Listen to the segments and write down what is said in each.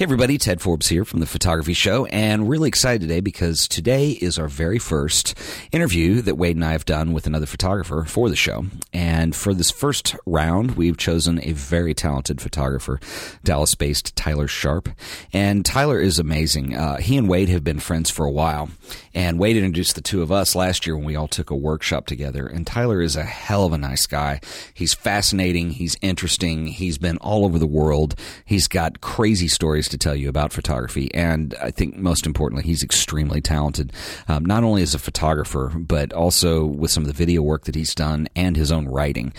Hey, everybody, Ted Forbes here from the Photography Show, and really excited today because today is our very first interview that Wade and I have done with another photographer for the show. And for this first round, we've chosen a very talented photographer, Dallas based Tyler Sharp. And Tyler is amazing. Uh, he and Wade have been friends for a while, and Wade introduced the two of us last year when we all took a workshop together. And Tyler is a hell of a nice guy. He's fascinating, he's interesting, he's been all over the world, he's got crazy stories to tell you about photography. And I think most importantly, he's extremely talented, um, not only as a photographer, but also with some of the video work that he's done and his own writing.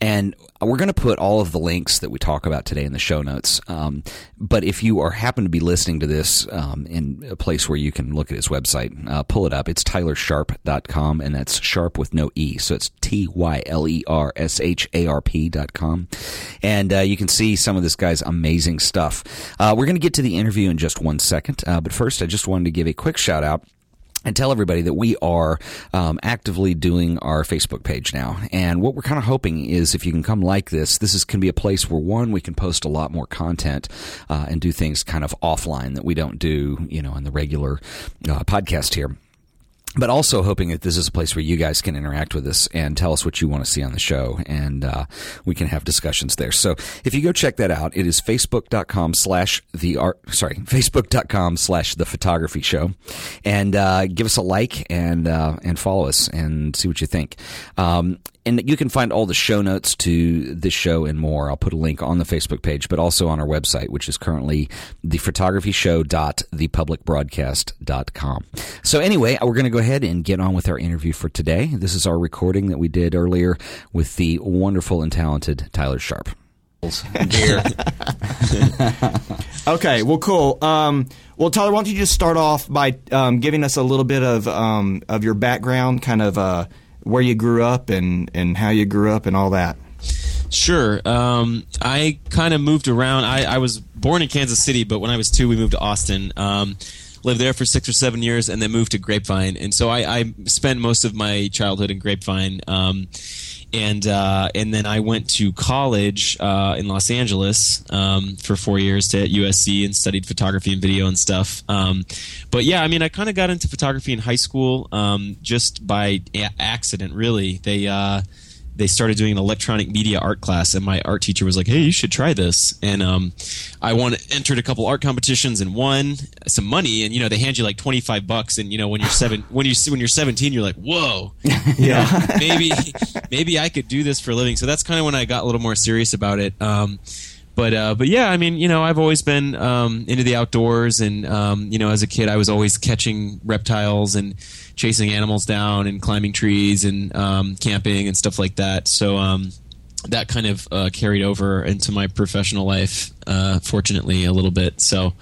And we're going to put all of the links that we talk about today in the show notes. Um, but if you are happen to be listening to this um, in a place where you can look at his website, uh, pull it up. It's tylersharp.com, and that's sharp with no E. So it's T Y L E R S H A R P.com. And uh, you can see some of this guy's amazing stuff. Uh, we're going to get to the interview in just one second. Uh, but first, I just wanted to give a quick shout out and tell everybody that we are um, actively doing our Facebook page now. And what we're kind of hoping is if you can come like this, this is can be a place where one we can post a lot more content uh, and do things kind of offline that we don't do, you know, in the regular uh, podcast here but also hoping that this is a place where you guys can interact with us and tell us what you want to see on the show and uh, we can have discussions there. So if you go check that out it is facebook.com slash the art sorry facebook.com slash the photography show. And uh, give us a like and uh, and follow us and see what you think. Um, and you can find all the show notes to this show and more. I'll put a link on the Facebook page, but also on our website, which is currently thephotography.show.thepublicbroadcast.com. So anyway, we're going to go ahead and get on with our interview for today. This is our recording that we did earlier with the wonderful and talented Tyler Sharp. okay, well, cool. Um, well, Tyler, why don't you just start off by um, giving us a little bit of um, of your background, kind of uh, where you grew up and, and how you grew up and all that. Sure. Um, I kind of moved around. I, I, was born in Kansas City, but when I was two, we moved to Austin. Um, lived there for six or seven years, and then moved to Grapevine. And so I, I spent most of my childhood in Grapevine. Um, and uh, and then I went to college uh, in Los Angeles um, for four years to at USC and studied photography and video and stuff. Um, but yeah, I mean, I kind of got into photography in high school um, just by a- accident. Really, they. Uh, they started doing an electronic media art class, and my art teacher was like, "Hey, you should try this." And um, I won, entered a couple art competitions and won some money. And you know, they hand you like twenty five bucks, and you know, when you're seven, when you when you're seventeen, you're like, "Whoa, yeah, maybe maybe I could do this for a living." So that's kind of when I got a little more serious about it. Um, but uh, but yeah, I mean, you know, I've always been um, into the outdoors, and um, you know, as a kid, I was always catching reptiles and chasing animals down and climbing trees and um, camping and stuff like that. So um, that kind of uh, carried over into my professional life, uh, fortunately, a little bit. So.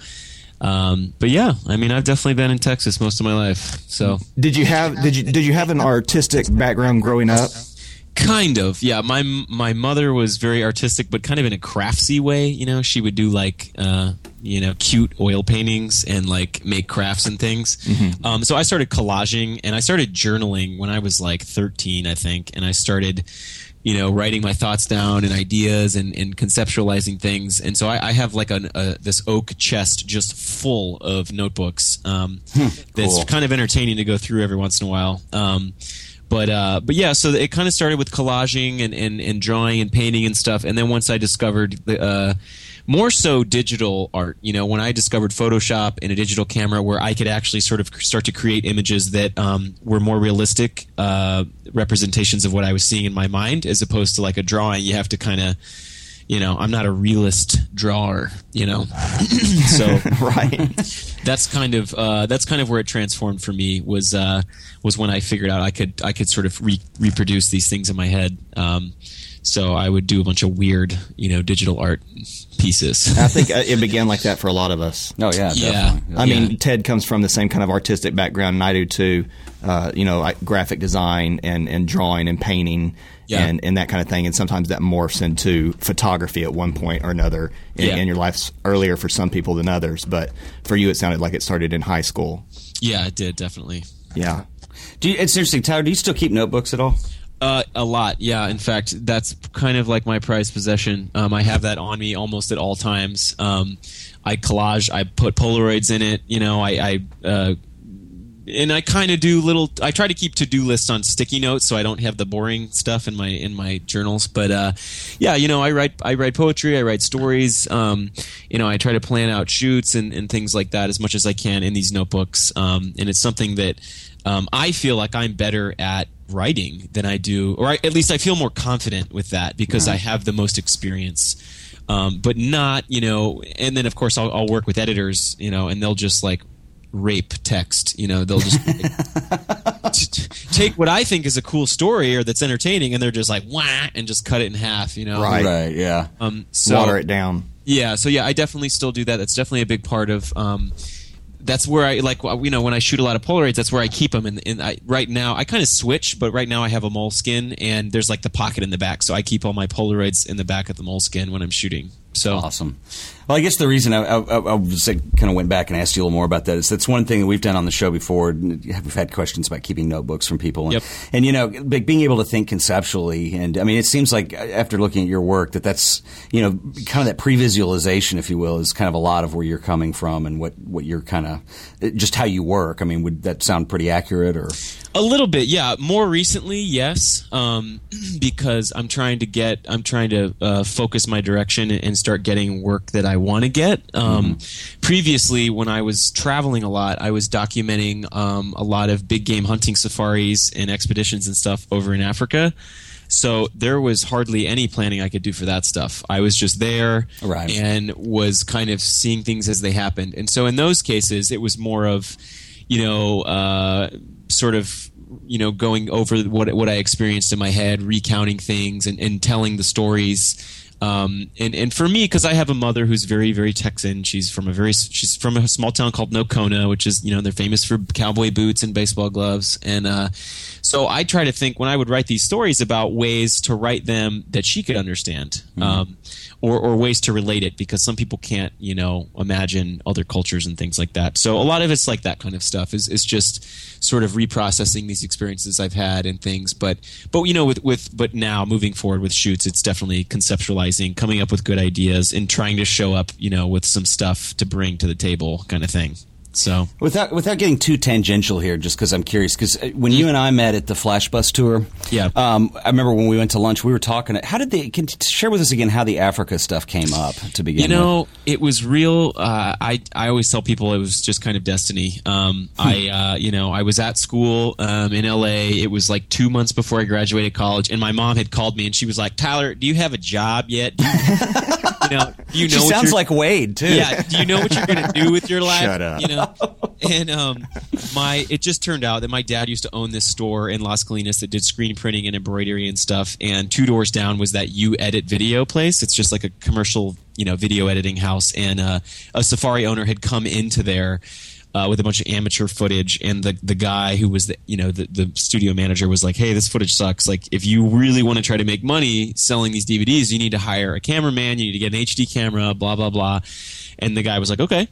Um, but yeah, I mean, I've definitely been in Texas most of my life. So, did you have did you did you have an artistic background growing up? Kind of, yeah. My my mother was very artistic, but kind of in a craftsy way. You know, she would do like uh, you know cute oil paintings and like make crafts and things. Mm-hmm. Um, so I started collaging and I started journaling when I was like 13, I think, and I started you know writing my thoughts down and ideas and, and conceptualizing things. And so I, I have like a, a, this oak chest just full of notebooks. Um, hmm, that's kind of entertaining to go through every once in a while. Um, but uh, but yeah, so it kind of started with collaging and, and, and drawing and painting and stuff, and then once I discovered the uh, more so digital art, you know, when I discovered Photoshop and a digital camera where I could actually sort of start to create images that um, were more realistic uh, representations of what I was seeing in my mind, as opposed to like a drawing, you have to kind of you know i'm not a realist drawer you know? So right. that's kind of uh, that's kind of where it transformed for me was uh, was when i figured out i could i could sort of re- reproduce these things in my head. Um, so i would do a bunch of weird you know digital art pieces. I think uh, it began like that for a lot of us. Oh yeah yeah. i mean ted comes from the same kind of artistic background and i do too uh, you know like graphic design and, and drawing and painting yeah. and, and that kind of thing. And sometimes that morphs into photography at one point or another in, yeah. in your life earlier for some people than others. But for you, it sounded like it started in high school. Yeah, it did definitely. Yeah. Do you, it's interesting, Tyler. Do you still keep notebooks at all? Uh, a lot, yeah. In fact, that's kind of like my prized possession. Um, I have that on me almost at all times. Um, I collage, I put Polaroids in it. You know, I, I uh, and I kind of do little. I try to keep to do lists on sticky notes so I don't have the boring stuff in my in my journals. But uh, yeah, you know, I write I write poetry, I write stories. Um, you know, I try to plan out shoots and, and things like that as much as I can in these notebooks. Um, and it's something that um, I feel like I'm better at writing than I do, or I, at least I feel more confident with that because I have the most experience. Um, but not, you know, and then of course I'll, I'll work with editors, you know, and they'll just like rape text. You know, they'll just take what I think is a cool story or that's entertaining, and they're just like wah, and just cut it in half. You know, Right. Right. Yeah. Um, so Water it down. yeah, so yeah, I definitely still do that. That's definitely a big part of. Um, that's where I like you know when I shoot a lot of Polaroids. That's where I keep them. And, and I, right now I kind of switch, but right now I have a Moleskine, and there's like the pocket in the back, so I keep all my Polaroids in the back of the Moleskine when I'm shooting. So Awesome. Well, I guess the reason I, I, I, was kind of went back and asked you a little more about that is that's one thing that we've done on the show before. We've had questions about keeping notebooks from people, and, Yep. and you know, being able to think conceptually. And I mean, it seems like after looking at your work that that's you know kind of that pre-visualization, if you will, is kind of a lot of where you're coming from and what what you're kind of just how you work. I mean, would that sound pretty accurate or? A little bit, yeah. More recently, yes, um, because I'm trying to get, I'm trying to uh, focus my direction and start getting work that I want to get. Um, Previously, when I was traveling a lot, I was documenting um, a lot of big game hunting safaris and expeditions and stuff over in Africa. So there was hardly any planning I could do for that stuff. I was just there Right. and was kind of seeing things as they happened. And so in those cases, it was more of, you know, uh, sort of, you know, going over what what I experienced in my head, recounting things, and, and telling the stories. Um, and and for me, because I have a mother who's very very Texan. She's from a very she's from a small town called Nocona, which is you know they're famous for cowboy boots and baseball gloves. And uh, so I try to think when I would write these stories about ways to write them that she could understand. Um, or, or ways to relate it because some people can't, you know, imagine other cultures and things like that. So a lot of it's like that kind of stuff is, is just sort of reprocessing these experiences I've had and things. But but you know, with, with but now moving forward with shoots, it's definitely conceptualizing, coming up with good ideas, and trying to show up, you know, with some stuff to bring to the table, kind of thing. So Without without getting too tangential here, just because I'm curious, because when you and I met at the Flash Bus tour, Yeah. um, I remember when we went to lunch, we were talking. How did they? Can share with us again how the Africa stuff came up to begin? You know, it was real. Uh, I I always tell people it was just kind of destiny. Um, I uh, you know I was at school um, in L.A. It was like two months before I graduated college, and my mom had called me and she was like, "Tyler, do you have a job yet? You, know, you know She sounds like Wade too. yeah. Do you know what you're going to do with your life? Shut up. You know, and um, my it just turned out that my dad used to own this store in Las Colinas that did screen printing and embroidery and stuff. And two doors down was that You Edit Video place. It's just like a commercial, you know, video editing house. And uh, a Safari owner had come into there. Uh, with a bunch of amateur footage, and the the guy who was the you know the, the studio manager was like, "Hey, this footage sucks. Like, if you really want to try to make money selling these DVDs, you need to hire a cameraman. You need to get an HD camera. Blah blah blah." And the guy was like, "Okay."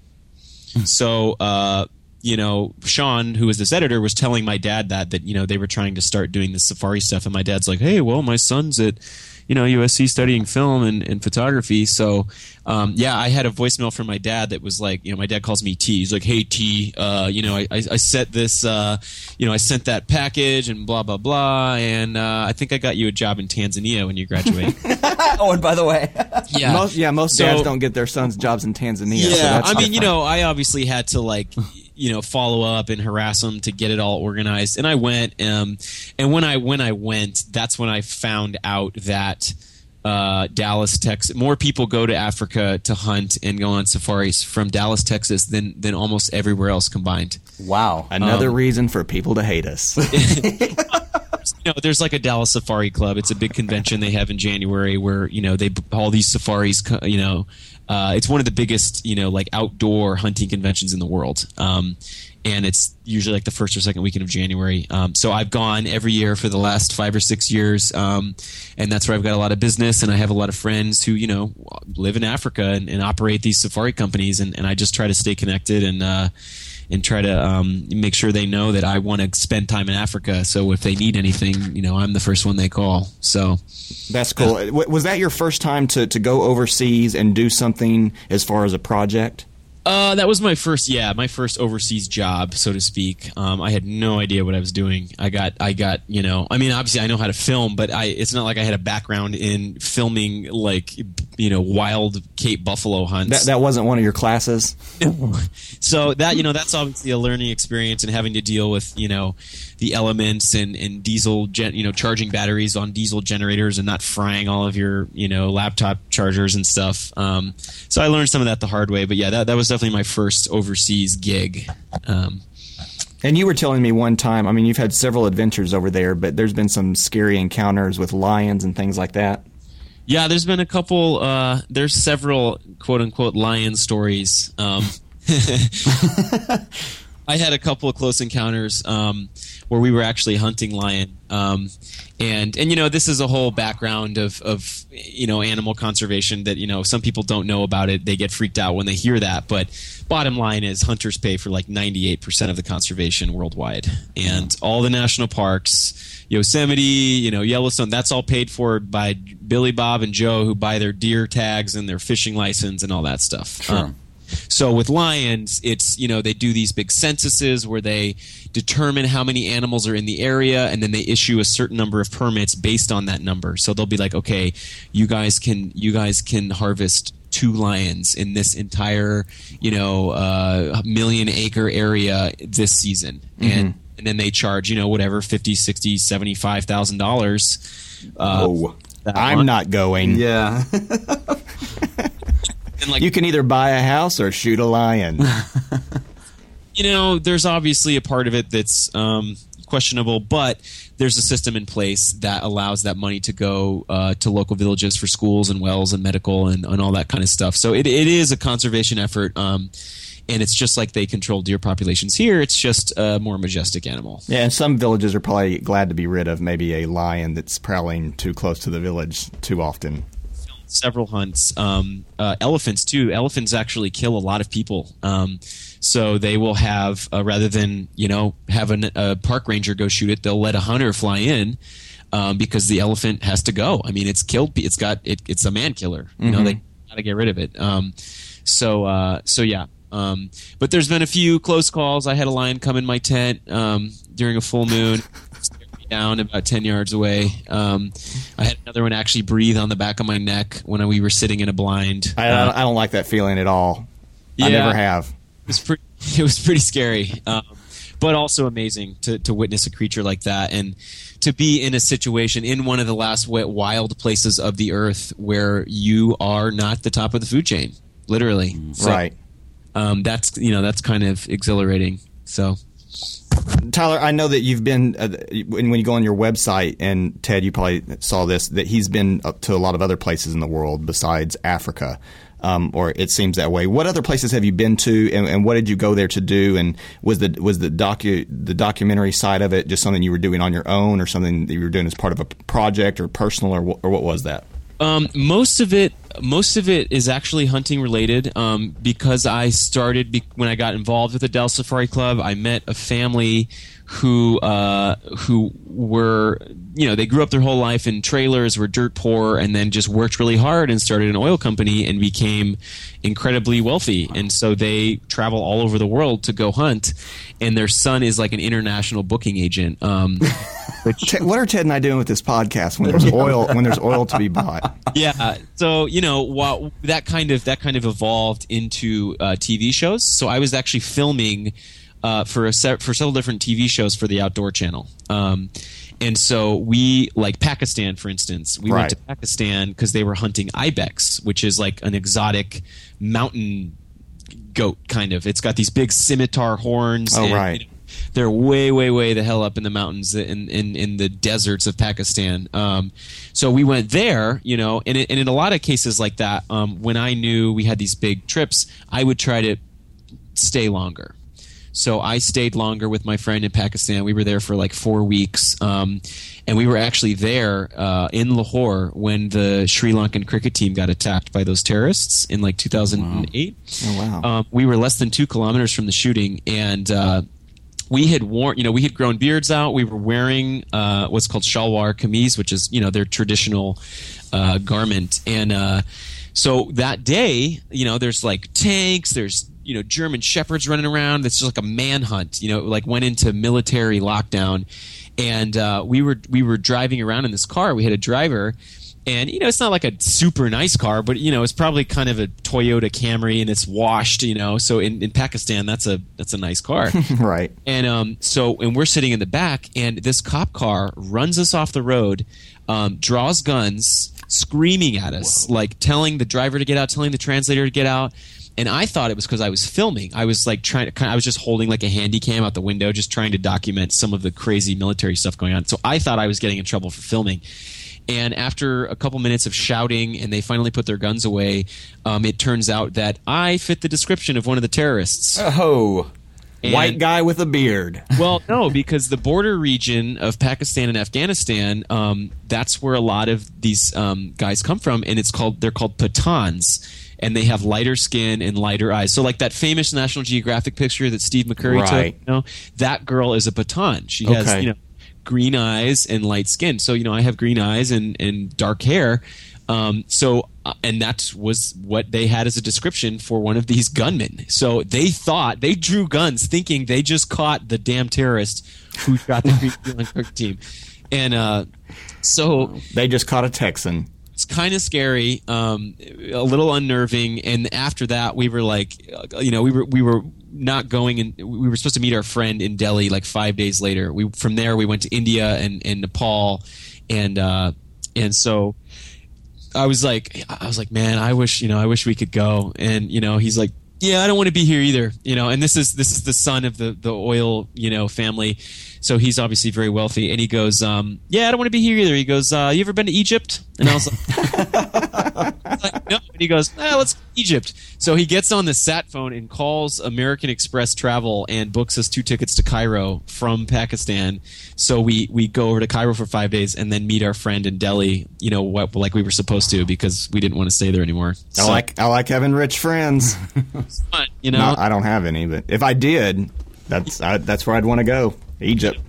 So uh, you know sean who was this editor was telling my dad that that you know they were trying to start doing the safari stuff. And my dad's like hey well my son's at you know usc studying film and, and photography. So um, yeah i had a voicemail from my dad that was like you know my dad calls me t. He's like hey t uh, you know I, I, I set this uh, you know i sent that package and blah blah blah. And uh, i think i got you a job in tanzania when you graduate. Oh, and by the way, yeah. Most, yeah, most So- dads don't get their sons jobs in Tanzania. so yeah, that's I mean, you know, I obviously had to like, you know, follow up and harass them to get it all organized, and I went. Um, and when I when I went, that's when I found out that uh, Dallas, Texas, more people go to Africa to hunt and go on safaris from Dallas, Texas, than than almost everywhere else combined. wow. Another um, reason for people to hate us. you know, there's like a Dallas Safari Club. It's a big convention they have in January where you know they all these safaris. You know, uh, it's one of the biggest you know like outdoor hunting conventions in the world. Um, and it's usually like the first or second weekend of January. Um, so I've gone every year for the last five or six years, um, and that's where I've got a lot of business, and I have a lot of friends who you know live in Africa and, and operate these safari companies, and, and I just try to stay connected and. Uh, and try to um, make sure they know that I want to spend time in Africa. So if they need anything, you know, I'm the first one they call. So that's cool. Uh, was that your first time to, to go overseas and do something as far as a project? Uh, that was my first, yeah, my first overseas job, so to speak. Um, I had no idea what I was doing. I got, I got, you know, I mean, obviously I know how to film, but I, it's not like I had a background in filming, like, you know, wild Cape buffalo hunts. That, that wasn't one of your classes. so that, you know, that's obviously a learning experience and having to deal with, you know, the elements and, and diesel, gen, you know, charging batteries on diesel generators and not frying all of your, you know, laptop chargers and stuff. Um, so I learned some of that the hard way. But yeah, that, that was definitely my first overseas gig. Um, and you were telling me one time, I mean, you've had several adventures over there, but there's been some scary encounters with lions and things like that. Yeah, there's been a couple. Uh, there's several quote unquote lion stories. Um, I had a couple of close encounters. Um, where we were actually hunting lion. Um, and and you know this is a whole background of of you know animal conservation that you know some people don't know about it. They get freaked out when they hear that. But bottom line is hunters pay for like 98% of the conservation worldwide, and all the national parks, Yosemite, you know Yellowstone, that's all paid for by Billy Bob and Joe who buy their deer tags and their fishing license and all that stuff. Sure. Um, so with lions, it's you know they do these big censuses where they determine how many animals are in the area, and then they issue a certain number of permits based on that number. So they'll be like, okay, you guys can you guys can harvest two lions in this entire you know uh, million acre area this season, mm-hmm. and and then they charge you know whatever 50 60 75000 dollars uh, oh i'm month. not going yeah And like, you can either buy a house or shoot a lion. you know, there's obviously a part of it that's um, questionable, but there's a system in place that allows that money to go uh, to local villages for schools and wells and medical and, and all that kind of stuff. So it, it is a conservation effort. Um, and it's just like they control deer populations here. It's just a more majestic animal. Yeah, and some villages are probably glad to be rid of maybe a lion that's prowling too close to the village too often several hunts. Um, uh, elephants too. Elephants actually kill a lot of people. Um, so they will have uh, rather than you know have an, a park ranger go shoot it, they'll let a hunter fly in. Um, because the elephant has to go. I mean, it's killed. It's got. It, it's a man killer. You mm-hmm. know, they got to get rid of it. Um, so, uh, so yeah. Um, but there's been a few close calls. I had a lion come in my tent um, during a full moon down about 10 yards away. Um, I had another one actually breathe on the back of my neck when we were sitting in a blind. I, uh, I don't like that feeling at all. Yeah, I never have. It was pretty, it was pretty scary, um, but also amazing to, to witness a creature like that and to be in a situation in one of the last wild places of the earth where you are not the top of the food chain, literally. So, right. Um, that's you know that's kind of exhilarating. So Tyler, I know that you've been uh, when, you go on your website, and Ted, you probably saw this that he's been up to a lot of other places in the world besides Africa. Um, or it seems that way. What other places have you been to, and, and, what did you go there to do? And was the was the docu the documentary side of it just something you were doing on your own, or something that you were doing as part of a project, or personal, or, or what was that? Um, most of it, most of it is actually hunting related. Um, because I started be- when I got involved with the Dallas Safari Club. I met a family who uh, who were you know they grew up their whole life in trailers, were dirt poor, and then just worked really hard and started an oil company and became incredibly wealthy. And so they travel all over the world to go hunt. And their son is like an international booking agent. Um, which, what are Ted and I doing with this podcast when there's oil when there's oil to be bought? Yeah. So you know what that kind of that kind of evolved into uh, TV shows. So I was actually filming uh, for a for several different TV shows for the Outdoor Channel. Um, and so we like Pakistan, for instance. We right. went to Pakistan because they were hunting ibex, which is like an exotic mountain goat kind of. It's got these big scimitar horns. Oh and, right. You know, they're way, way, way the hell up in the mountains in in, in the deserts of Pakistan. Um, so we went there, you know, and, it, and in a lot of cases like that, um, when I knew we had these big trips, I would try to stay longer So I stayed longer with my friend in Pakistan. We were there for like four weeks. Um, and we were actually there uh, in Lahore when the Sri Lankan cricket team got attacked by those terrorists in like 2008. Oh, wow. Um, we were less than two kilometers from the shooting, and uh, we had worn, you know, we had grown beards out. We were wearing uh, what's called shalwar kameez, which is, you know, their traditional uh, garment. And uh, so that day, you know, there's like tanks, there's you know German shepherds running around. It's just like a manhunt. You know, like went into military lockdown, and uh, we were we were driving around in this car. We had a driver, and you know it's not like a super nice car, but you know it's probably kind of a Toyota Camry, and it's washed. You know, so in, in Pakistan that's a that's a nice car, right? And um, so and we're sitting in the back, and this cop car runs us off the road, um, draws guns, screaming at us, Whoa. like telling the driver to get out, telling the translator to get out and I thought it was because I was filming. I was like trying to, I was just holding like a handy cam out the window, just trying to document some of the crazy military stuff going on. So I thought I was getting in trouble for filming. And after a couple minutes of shouting, and they finally put their guns away, um, it turns out that I fit the description of one of the terrorists. Oh. And, White guy with a beard. well, no, because the border region of Pakistan and Afghanistan, um, that's where a lot of these um, guys come from, and it's called they're called Pathans and they have lighter skin and lighter eyes. So like that famous National Geographic picture that Steve McCurry right. took, you know, that girl is a Pathan. She has, okay. you know, green eyes and light skin. So, you know, I have green eyes and, and dark hair. Um, so, uh, and that was what they had as a description for one of these gunmen. So they thought, they drew guns thinking they just caught the damn terrorist who shot the Green Zealand team. And, uh, so. They just caught a Texan it's kind of scary, um, a little unnerving. And after that, we were like, you know, we were we were not going, and we were supposed to meet our friend in Delhi like five days later. We from there we went to India and, and Nepal, and uh, and so I was like, I was like, man, I wish you know, I wish we could go. And you know, he's like, yeah, I don't want to be here either. You know, and this is this is the son of the the oil you know family so he's obviously very wealthy. And he goes, um, "Yeah, I don't want to be here either." He goes, uh, "You ever been to Egypt?" And I was like, like "No." And he goes, ah, "Let's Egypt." So he gets on the sat phone and calls American Express Travel and books us two tickets to Cairo from Pakistan. So we we go over to Cairo for five days and then meet our friend in Delhi. You know what, like we were supposed to because we didn't want to stay there anymore. So, I like I like having rich friends. fun, you know, no, I don't have any, but if I did, that's I, that's where I'd want to go. Egypt.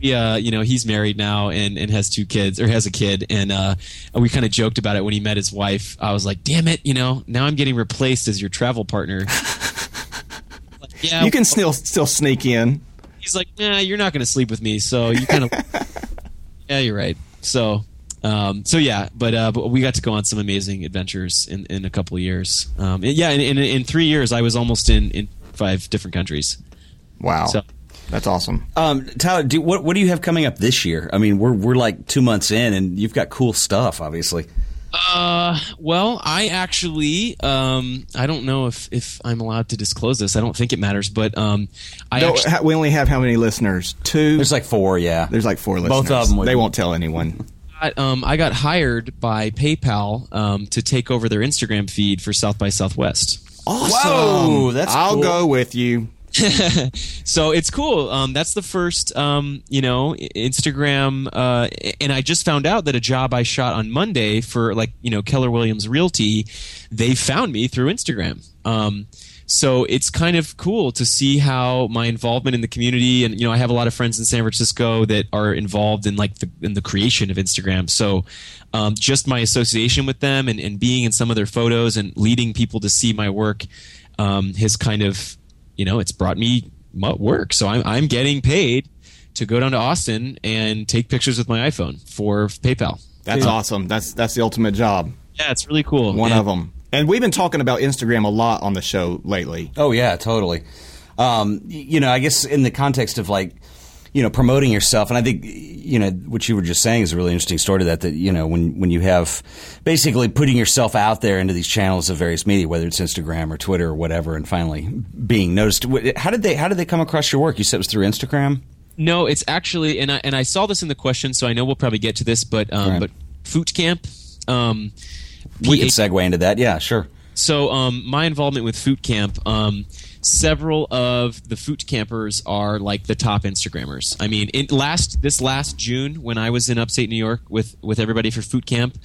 Yeah, uh, you know, he's married now and, and has two kids or has a kid, and uh, we kind of joked about it when he met his wife. I was like, "Damn it, you know, now I'm getting replaced as your travel partner." like, yeah, you can well, still still sneak in. He's like, "Nah, you're not going to sleep with me, so you kind of." yeah, you're right. So, um, so yeah, but uh, but we got to go on some amazing adventures in, in a couple of years. Um, yeah, in, in, in three years, I was almost in in five different countries. Wow. So that's awesome. Um, Tyler, do, what what do you have coming up this year? I mean, we're we're like two months in, and you've got cool stuff, obviously. Uh, well, I actually, um, I don't know if, if I'm allowed to disclose this. I don't think it matters, but um, I no, actually, we only have how many listeners? Two. There's like four. Yeah, there's like four listeners. Both of them. They won't tell anyone. I, um, I got hired by PayPal um, to take over their Instagram feed for South by Southwest. Awesome. Whoa, that's I'll cool. go with you. so it's cool. Um, that's the first, um, you know, Instagram. Uh, and I just found out that a job I shot on Monday for like, you know, Keller Williams Realty, they found me through Instagram. Um, so it's kind of cool to see how my involvement in the community and you know I have a lot of friends in San Francisco that are involved in like the in the creation of Instagram. So um, just my association with them and, and being in some of their photos and leading people to see my work um, has kind of you know, it's brought me work. So I'm, I'm getting paid to go down to Austin and take pictures with my iPhone for PayPal. That's yeah. awesome. That's that's the ultimate job. Yeah, it's really cool. One and, of them. And we've been talking about Instagram a lot on the show lately. Oh yeah, totally. Um, you know, I guess in the context of like you know, promoting yourself. And I think, you know, what you were just saying is a really interesting story to that, that, you know, when, when you have basically putting yourself out there into these channels of various media, whether it's Instagram or Twitter or whatever, and finally being noticed. How did they, how did they come across your work? You said it was through Instagram? No, it's actually, and I, and I saw this in the question, so I know we'll probably get to this, but, um, right. but Phoot Camp, um, we can segue into that. Yeah, sure. So um, my involvement with Phoot Camp, um, several of the Phoot Campers are like the top Instagrammers. I mean, in last this last June when I was in upstate New York with with everybody for Phoot Camp,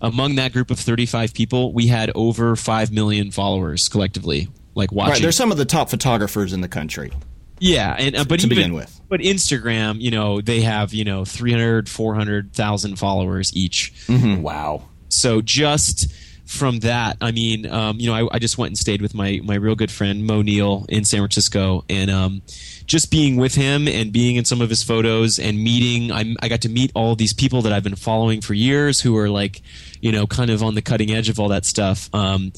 among that group of 35 people, we had over 5 million followers collectively like watching. Right, there's some of the top photographers in the country. Yeah, and uh, but to even, begin with. but Instagram, you know, they have you know 300, 400,000 followers each. Wow. So just from that, I mean, um, you know, I, I just went and stayed with my my real good friend Mo Neal in San Francisco, and um, just being with him and being in some of his photos and meeting, I, I got to meet all these people that I've been following for years who are like, you know, kind of on the cutting edge of all that stuff. Um,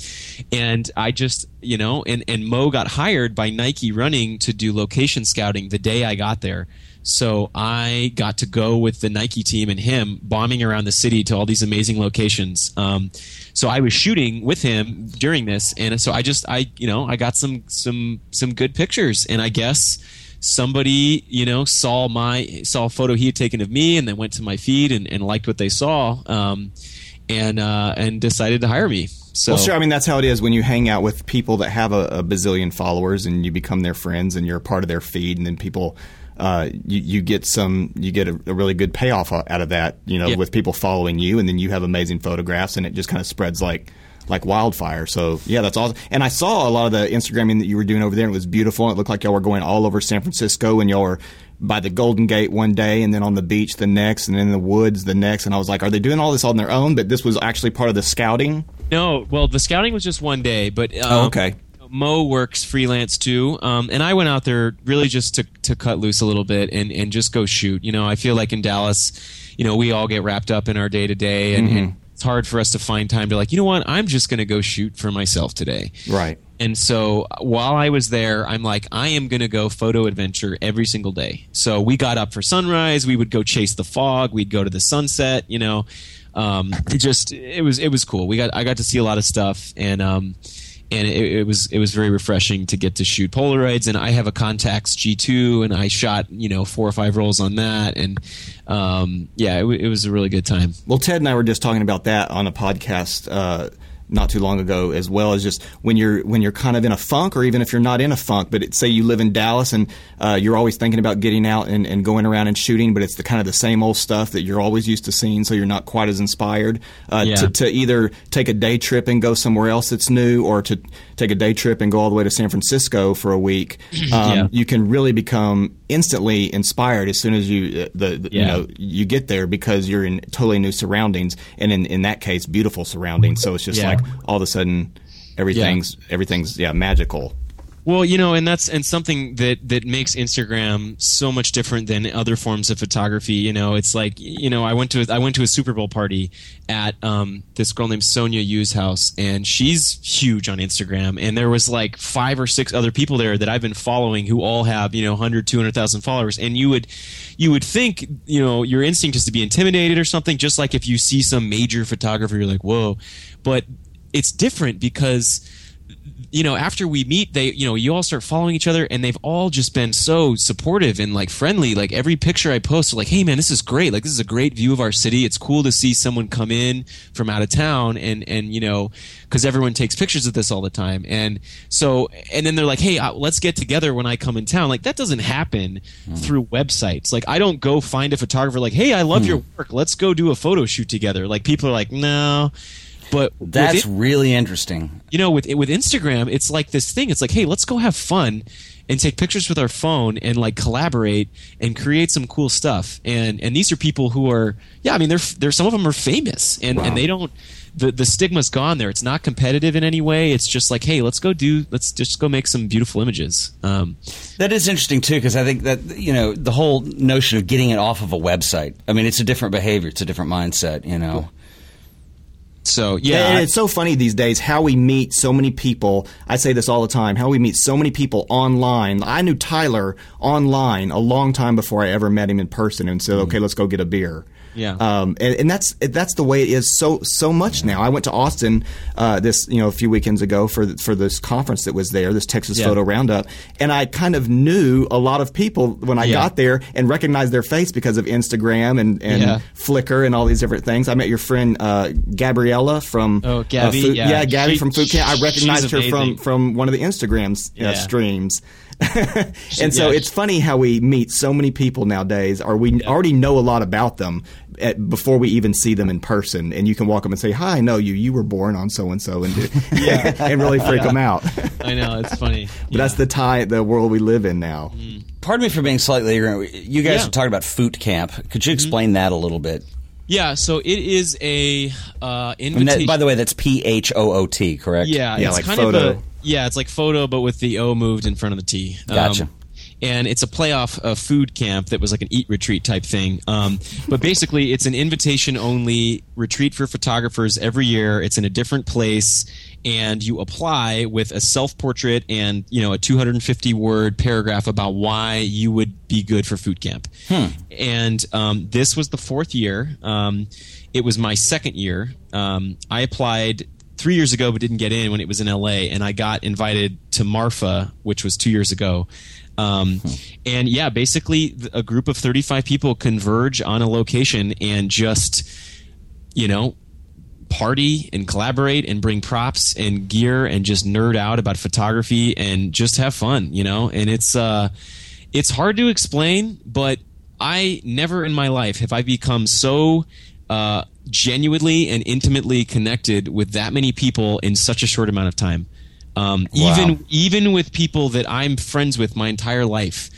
and I just, you know, and and Mo got hired by Nike Running to do location scouting the day I got there. So I got to go with the Nike team and him bombing around the city to all these amazing locations. Um, so I was shooting with him during this, and so I just I you know I got some some some good pictures, and I guess somebody you know saw my saw a photo he had taken of me, and then went to my feed and, and liked what they saw, um, and uh, and decided to hire me. So Well, sure. I mean, that's how it is when you hang out with people that have a, a bazillion followers and you become their friends and you're a part of their feed, and then people. Uh, you, you get some, you get a, a really good payoff out of that, you know, Yeah. with people following you, and then you have amazing photographs, and it just kind of spreads like like wildfire. So yeah, that's awesome. And I saw a lot of the Instagramming that you were doing over there, and it was beautiful. It looked like y'all were going all over San Francisco, and y'all were by the Golden Gate one day, and then on the beach the next, and then in the woods the next. And I was like, are they doing all this on their own? But this was actually part of the scouting. No, well, the scouting was just one day, but um, Oh, okay. Mo works freelance too, um, and I went out there really just to to cut loose a little bit and and just go shoot. You know, I feel like in Dallas, you know, we all get wrapped up in our day to day, and and it's hard for us to find time to like, you know what, I'm just going to go shoot for myself today. Right. And so while I was there, I'm like, I am going to go photo adventure every single day. So we got up for sunrise. We would go chase the fog. We'd go to the sunset. You know, um, it just it was it was cool. We got I got to see a lot of stuff, and um, and it, it was it was very refreshing to get to shoot Polaroids. And I have a Contax G2, and I shot you know four or five rolls on that, and um, yeah, it, it was a really good time. Well, Ted and I were just talking about that on a podcast uh, not too long ago, as well as just when you're when you're kind of in a funk, or even if you're not in a funk, but it, say you live in Dallas and uh, you're always thinking about getting out and, and going around and shooting, but it's the kind of the same old stuff that you're always used to seeing, so you're not quite as inspired uh, Yeah. to, to either take a day trip and go somewhere else that's new, or to take a day trip and go all the way to San Francisco for a week. Um, Yeah. You can really become instantly inspired as soon as you uh, the, the you know you get there because you're in totally new surroundings and in, in that case beautiful surroundings so it's just Yeah. like all of a sudden everything's everything's yeah magical Well, you know, and that's and something that that makes Instagram so much different than other forms of photography. You know, it's like you know, I went to a, I went to a Super Bowl party at um, this girl named Sonia Yu's house, and she's huge on Instagram. And there was like five or six other people there that I've been following who all have you know 100, 200,000 followers. And you would you would think you know your instinct is to be intimidated or something. Just like if you see some major photographer, you're like, whoa, but it's different because you know, after we meet, they, you know, you all start following each other, and they've all just been so supportive and like friendly. Like every picture I post, like, "Hey, man, this is great! Like this is a great view of our city. It's cool to see someone come in from out of town, and and you know, because everyone takes pictures of this all the time. And so, and then they're like, "Hey, uh, let's get together when I come in town." Like that doesn't happen through websites. Like I don't go find a photographer like, "Hey, I love your work. Let's go do a photo shoot together." Like people are like, "No." But That's it- really interesting. you know with with Instagram it's like this thing. It's like hey let's go have fun and take pictures with our phone and like collaborate and create some cool stuff. And and these are people who are yeah I mean they're they're some of them are famous and and they don't the the stigma's gone there. It's not competitive in any way. It's just like hey let's go do let's just go make some beautiful images. Um That is interesting too, because I think that you know the whole notion of getting it off of a website. I mean, it's a different behavior, it's a different mindset. You know, so yeah and it's so funny these days how we meet so many people. I say this all the time how we meet so many people online. I knew tyler online a long time before i ever met him in person. And said hmm. okay let's go get a beer Yeah. Um, and, and that's that's the way it is so so much now. I went to Austin uh, this you know a few weekends ago for for this conference that was there, this Texas Yeah. Photo Roundup, and I kind of knew a lot of people when I Yeah. got there and recognized their face because of Instagram and, and Yeah. Flickr and all these different things. I met your friend uh, Gabriella from Oh, uh, Phoot- yeah. Gabby She- from Phoot Camp. I recognized her from amazing. from one of the Instagrams uh, streams. and so yeah, it's funny how we meet so many people nowadays, or we already know a lot about them at, before we even see them in person. And you can walk up and say, "Hi, I know you. You were born on so and so," and do- and really freak them out. I know it's funny. But that's the tie, the world we live in now. Pardon me for being slightly ignorant. You guys Yeah. are talking about Phoot Camp. Could you explain that a little bit? yeah. So it is a uh, And invitation. that, by the way, that's P H O O T, correct? Yeah, Yeah, it's like kind photo. of a yeah, it's like photo, but with the O moved in front of the T. Um, Gotcha. and it's a playoff uh, Foo Camp that was like an eat retreat type thing. Um, but basically, it's an invitation only retreat for photographers every year. It's in a different place, and you apply with a self portrait and you know a 250 word paragraph about why you would be good for Phoot Camp. And um, this was the fourth year. Um, it was my second year. Um, I applied three years ago, but didn't get in when it was in LA, and I got invited to Marfa, which was two years ago. Um, And yeah, basically, a group of 35 people converge on a location and just, you know, party and collaborate and bring props and gear and just nerd out about photography and just have fun, you know? And it's uh it's hard to explain, but I never in my life have I become so uh genuinely and intimately connected with that many people in such a short amount of time. Um, Wow. even even with people that I'm friends with my entire life.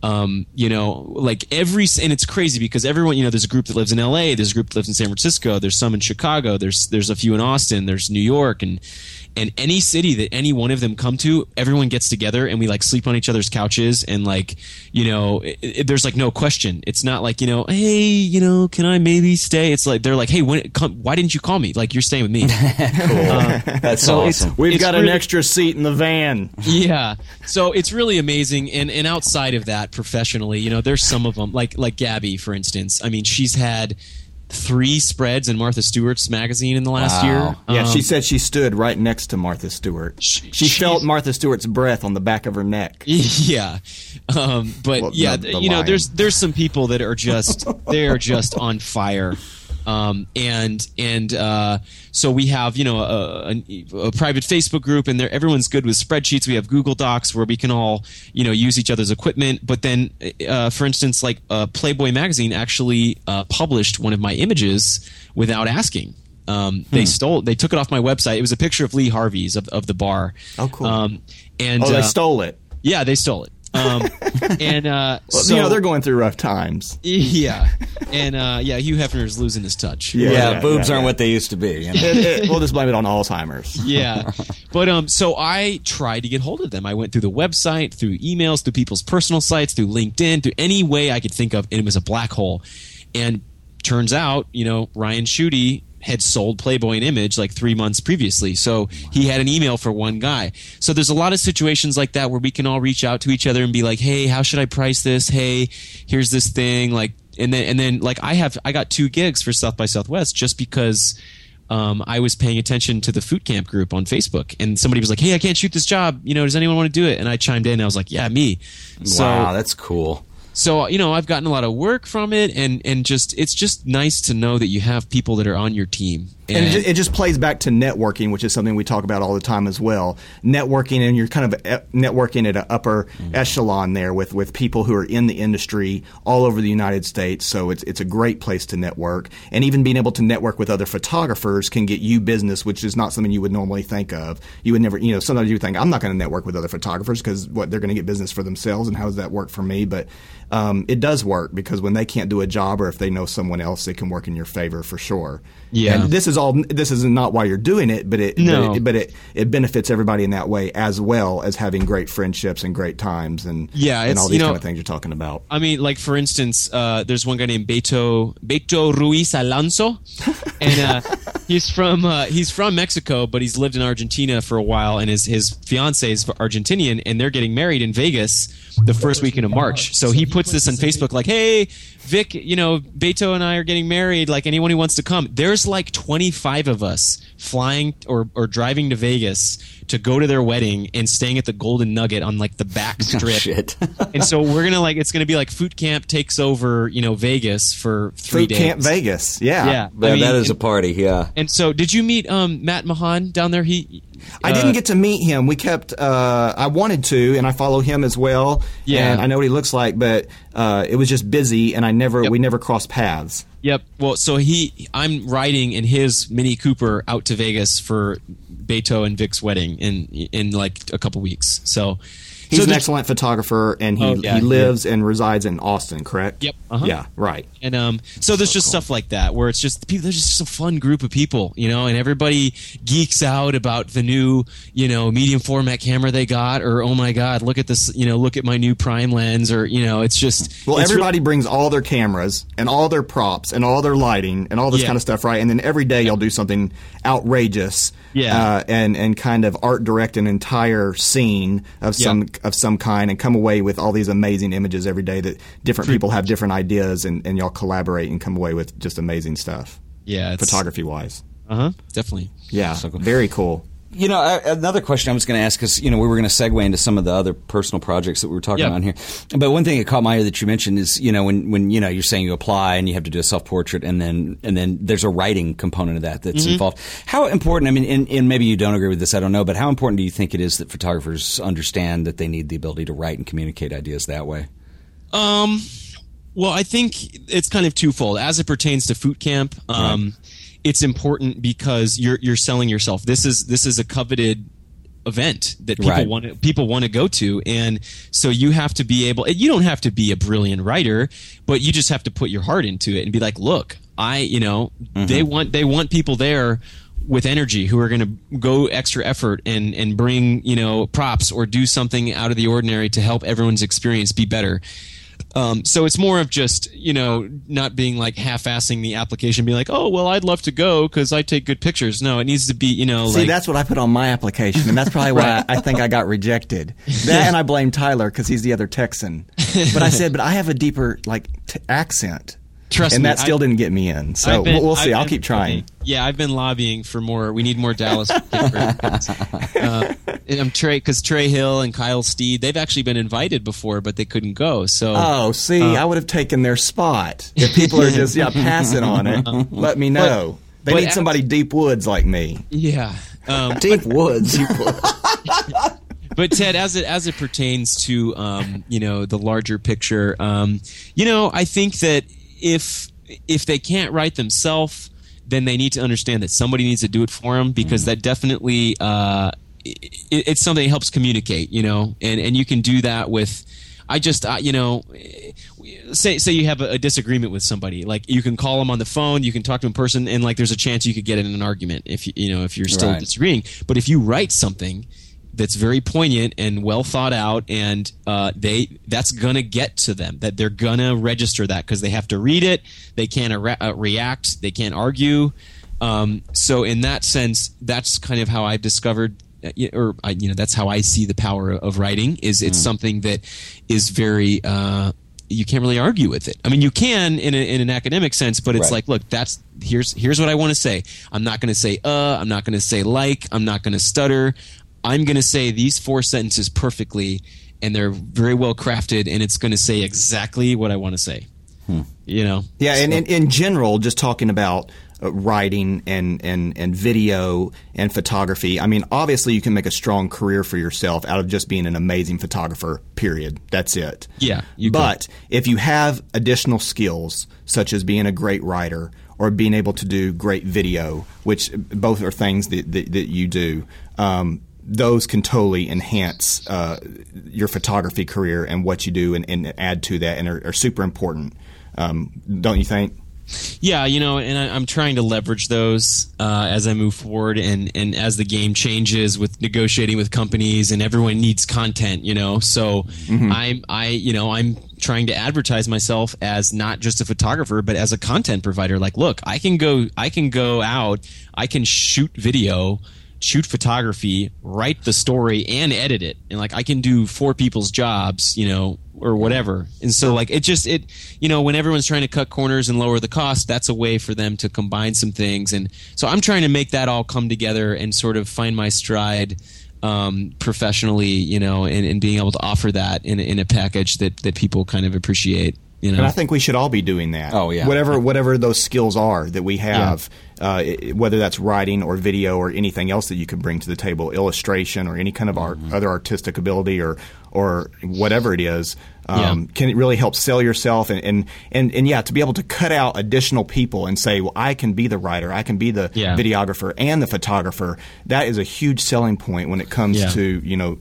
Um, you know, like every and it's crazy because everyone, you know, there's a group that lives in L.A., there's a group that lives in San Francisco, there's some in Chicago, there's there's a few in Austin, there's New York, and and any city that any one of them come to, everyone gets together and we like sleep on each other's couches and like, you know, it, it- there's like no question. It's not like you know, hey, you know, can I maybe stay? It's like they're like, hey, when, come, why didn't you call me? Like you're staying with me. Um, That's So it's- awesome. We've It's got an extra seat in the van. yeah so it's really amazing and and outside of that professionally you know there's some of them like like gabby for instance i mean she's had three spreads in martha stewart's magazine in the last Wow. year Yeah, she Um, said she stood right next to Martha Stewart. She- She felt Martha Stewart's breath on the back of her neck. yeah um, but Well, yeah the- the you know there's there's some people that are just they are just on fire um, and and uh, so we have you know a, a, a private Facebook group, and there everyone's good with spreadsheets. We have Google Docs where we can all you know use each other's equipment. But then, uh, for instance, like uh, Playboy magazine actually uh, published one of my images without asking. Um, Hmm. They stole. They took it off my website. It was a picture of Lee Harvey's of, of the bar. Oh, cool. Um, and Oh, they uh, stole it. yeah, they stole it. Um, and uh, Well, so you know, they're going through rough times. yeah, and uh, yeah, Hugh Hefner's losing his touch. Yeah. yeah, boobs yeah, aren't yeah. what they used to be. you know? It- it- we'll just blame it on Alzheimer's. yeah. But um, so I tried to get hold of them. I went through the website, through emails, through people's personal sites, through LinkedIn, through any way I could think of, and it was a black hole. And turns out, you know, Ryan Schude had sold Playboy and image like three months previously. So he had an email for one guy. So there's a lot of situations like that where we can all reach out to each other and be like, hey, how should I price this? Hey, here's this thing. Like, and then, and then like I have, I got two gigs for South by Southwest just because um, I was paying attention to the Phoot Camp group on Facebook, and somebody was like, "Hey, I can't shoot this job. You know, does anyone want to do it?" And I chimed in. And I was like, "Yeah, me." So, wow, that's cool. So you know, I've gotten a lot of work from it, and and just it's just nice to know that you have people that are on your team. And it just, it just plays back to networking, which is something we talk about all the time as well. Networking, and you're kind of uh, networking at an upper echelon there with, with people who are in the industry all over the United States. So it's it's a great place to network, and even being able to network with other photographers can get you business, which is not something you would normally think of. You would never, you know, sometimes you think I'm not going to network with other photographers because what they're going to get business for themselves, and how does that work for me? But um, it does work because when they can't do a job, or if they know someone else, it can work in your favor for sure. Yeah. And this is all. This is not why you're doing it, but it. No. But, it, but it, it benefits everybody in that way as well as having great friendships and great times and Yeah, and all you these know- kind of things you're talking about. I mean, like for instance, uh, there's one guy named Beto Beto Ruiz Alonso, and uh, he's from uh, he's from Mexico, but he's lived in Argentina for a while, and his his fiance is Argentinian, and they're getting married in Vegas. The first weekend of March. So he puts this on Facebook like, "Hey, Vic, you know, Beto and I are getting married. Like anyone who wants to come." There's like 25 of us flying or or driving to Vegas to go to their wedding and staying at the Golden Nugget on like the back strip. Oh, and so we're gonna like it's gonna be like Phoot Camp takes over, you know, Vegas for three Phoot days. Camp Vegas. Yeah. Yeah, Yeah, I mean, that is a party. Yeah. and so did you meet um, Matt Mahan down there? He I uh, didn't get to meet him. We kept. Uh, I wanted to, and I follow him as well. Yeah. and I know what he looks like, but uh, it was just busy, and I never. Yep. We never crossed paths. Yep. Well, so he, I'm riding in his Mini Cooper out to Vegas for Beto and Vic's wedding in in like a couple weeks. So He's so an excellent photographer, and he, Oh, yeah, he lives and resides in Austin. Correct. Yep, uh-huh. Yeah. Right. And um, so there's just stuff like that where it's just people. There's just a fun group of people, you know, and everybody geeks out about the new, you know, medium format camera they got, or oh my god, look at this, you know, look at my new prime lens, or you know, it's just Well, it's everybody brings all their cameras and all their props and all their lighting and all this Yeah. kind of stuff, right? And then every day you'll do something outrageous, Yeah. uh, and and kind of art direct an entire scene of some of some kind, and come away with all these amazing images every day that different people have different ideas, and, and y'all collaborate and come away with just amazing stuff, yeah, photography wise. Uh huh. Definitely. Yeah, So cool. very cool. You know, I, another question I was going to ask is, you know, we were going to segue into some of the other personal projects that we were talking Yeah. about here. But one thing that caught my eye that you mentioned is, you know, when, when you know you're saying you apply and you have to do a self portrait, and then and then there's a writing component of that that's involved. How important? I mean, and, and maybe you don't agree with this. I don't know, but how important do you think it is that photographers understand that they need the ability to write and communicate ideas that way? Um, well, I think it's kind of twofold as it pertains to Phoot Camp. Um, it's important because you're you're selling yourself. This is this is a coveted event that people Right. want to people want to go to, and so you have to be able. You don't have to be a brilliant writer, but you just have to put your heart into it and be like, look, I, you know, mm-hmm. they want they want people there with energy who are going to go extra effort and and bring you know props or do something out of the ordinary to help everyone's experience be better. Um, so it's more of just you know not being like half-assing the application, being like, oh well, I'd love to go because I take good pictures. No, it needs to be you know See, like that's what I put on my application, and that's probably why I, I think I got rejected. That, and I blame Tyler because he's the other Texan. But I said, but I have a deeper like t- accent. Trust and me, that still I- didn't get me in. So been- we'll, we'll see. I've I'll been- keep trying. Yeah, I've been lobbying for more. We need more Dallas. uh, I'm Trey because Trey Hill and Kyle Steed. They've actually been invited before, but they couldn't go. So Oh, see, Uh, I would have taken their spot. If people are just yeah passing on it, let me know. they but need as- somebody deep woods like me. yeah. Um, Deep woods. but Ted, as it as it pertains to um, you know the larger picture, um, you know, I think that if if they can't write themselves, then they need to understand that somebody needs to do it for them because that definitely uh, it, it's something that helps communicate, you know, and and you can do that with. I just, uh, you know, say say you have a, a disagreement with somebody, like you can call them on the phone, you can talk to them in person, and like there's a chance you could get in an argument if you, you know if you're still Right. disagreeing. But if you write something that's very poignant and well thought out, and uh, they that's gonna get to them, that they're gonna register that because they have to read it, they can't ara- uh, react, they can't argue. Um, so in that sense, that's kind of how I've discovered uh, or I, you know that's how I see the power of writing is it's something that is very uh, you can't really argue with it. I mean, you can in, a, in an academic sense, but it's Right. like, look, that's here's here's what I want to say. I'm not going to say uh. I'm not going to say like. I'm not going to stutter. I'm going to say these four sentences perfectly, and they're very well crafted, and it's going to say exactly what I want to say. You know? Yeah, and in, in general, just talking about uh, writing and, and, and video and photography, I mean, obviously you can make a strong career for yourself out of just being an amazing photographer, period. That's it. Yeah, but if you have additional skills, such as being a great writer or being able to do great video, which both are things that, that, that you do, um, those can totally enhance uh, your photography career and what you do and, and add to that and are, are super important. Um, don't you think? Yeah, you know, and I, I'm trying to leverage those uh, as I move forward, and and as the game changes with negotiating with companies, and everyone needs content, you know. So I'm I you know I'm trying to advertise myself as not just a photographer, but as a content provider. Like, look, I can go I can go out, I can shoot video. Shoot photography, write the story, and edit it. And like I can do four people's jobs, you know, or whatever. And so like it just it you know when everyone's trying to cut corners and lower the cost, that's a way for them to combine some things. And so I'm trying to make that all come together and sort of find my stride um, professionally, you know, and, and being able to offer that in, in a package that that people kind of appreciate. You know? And I think we should all be doing that. Oh, yeah. Whatever whatever those skills are that we have, uh, i- whether that's writing or video or anything else that you can bring to the table, illustration or any kind of art, Mm-hmm. other artistic ability or or whatever it is, um, Yeah. can it really help sell yourself and, and and and yeah, to be able to cut out additional people and say, well, I can be the writer, I can be the Yeah. videographer and the photographer. That is a huge selling point when it comes Yeah. to you know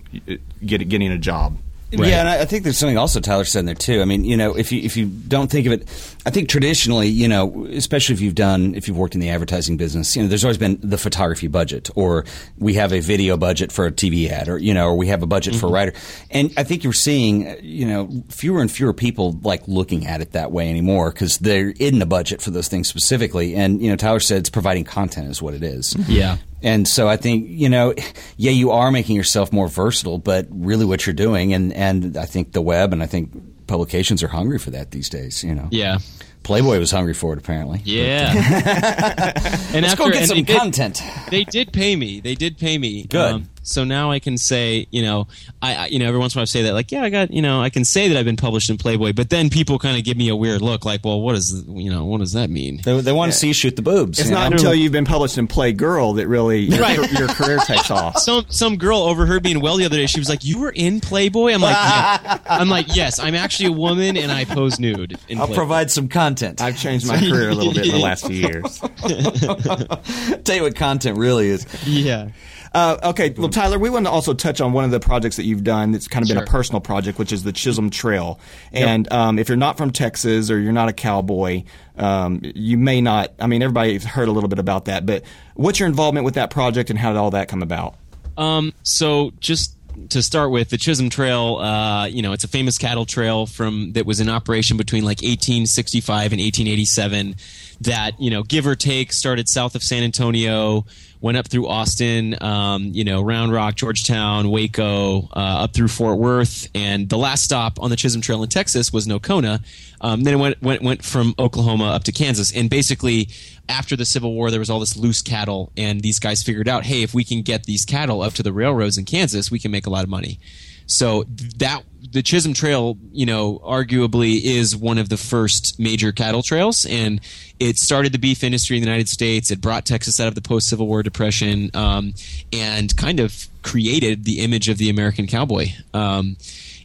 get, getting a job. Right. Yeah, and I I think there's something also Tyler said in there too. I mean, you know, if you if you don't think of it, I think traditionally, you know, especially if you've done if you've worked in the advertising business, you know, there's always been the photography budget, or we have a video budget for a TV ad, or you know, or we have a budget for a mm-hmm. writer. And I think you're seeing, you know, fewer and fewer people like looking at it that way anymore because they're in the budget for those things specifically. And you know, Tyler said it's providing content is what it is. Yeah. And so I think, you know, yeah, you are making yourself more versatile, but really what you're doing, and, and I think the web and I think publications are hungry for that these days, you know. Yeah. Playboy was hungry for it, apparently. Yeah. and Let's after, go get some they content. they did pay me. They did pay me. Um, Good. So now I can say, you know, I, I, you know, every once in a while I say that, like, yeah, I got, you know, I can say that I've been published in Playboy, but then people kind of give me a weird look, like, well, what is, you know, what does that mean? They, they want to see you shoot the boobs. It's not know? until you've been published in Playgirl that really your, Right. your career takes off. Some some girl overheard me in Well the other day. She was like, "You were in Playboy." I'm like, yeah. "I'm like, yes, I'm actually a woman and I pose nude in I'll Playboy." provide some content. I've changed my career a little bit in the last few years. tell you what content really is. yeah. Uh, okay, well, Tyler, we want to also touch on one of the projects that you've done that's kind of been a personal project, which is the Chisholm Trail. And um, if you're not from Texas or you're not a cowboy, um, you may not. I mean, everybody's heard a little bit about that, but what's your involvement with that project and how did all that come about? Um, so just to start with, the Chisholm Trail, uh, you know, it's a famous cattle trail from that was in operation between like 1865 and 1887. That you know, give or take, started south of San Antonio, went up through Austin, um, you know, Round Rock, Georgetown, Waco, uh, up through Fort Worth, and the last stop on the Chisholm Trail in Texas was Nocona. Um, then it went, went went from Oklahoma up to Kansas, and basically after the Civil War, there was all this loose cattle, and these guys figured out, hey, if we can get these cattle up to the railroads in Kansas, we can make a lot of money. So that the Chisholm Trail, you know, arguably is one of the first major cattle trails, and it started the beef industry in the United States. It brought Texas out of the post Civil War depression, um, and kind of created the image of the American cowboy. Um,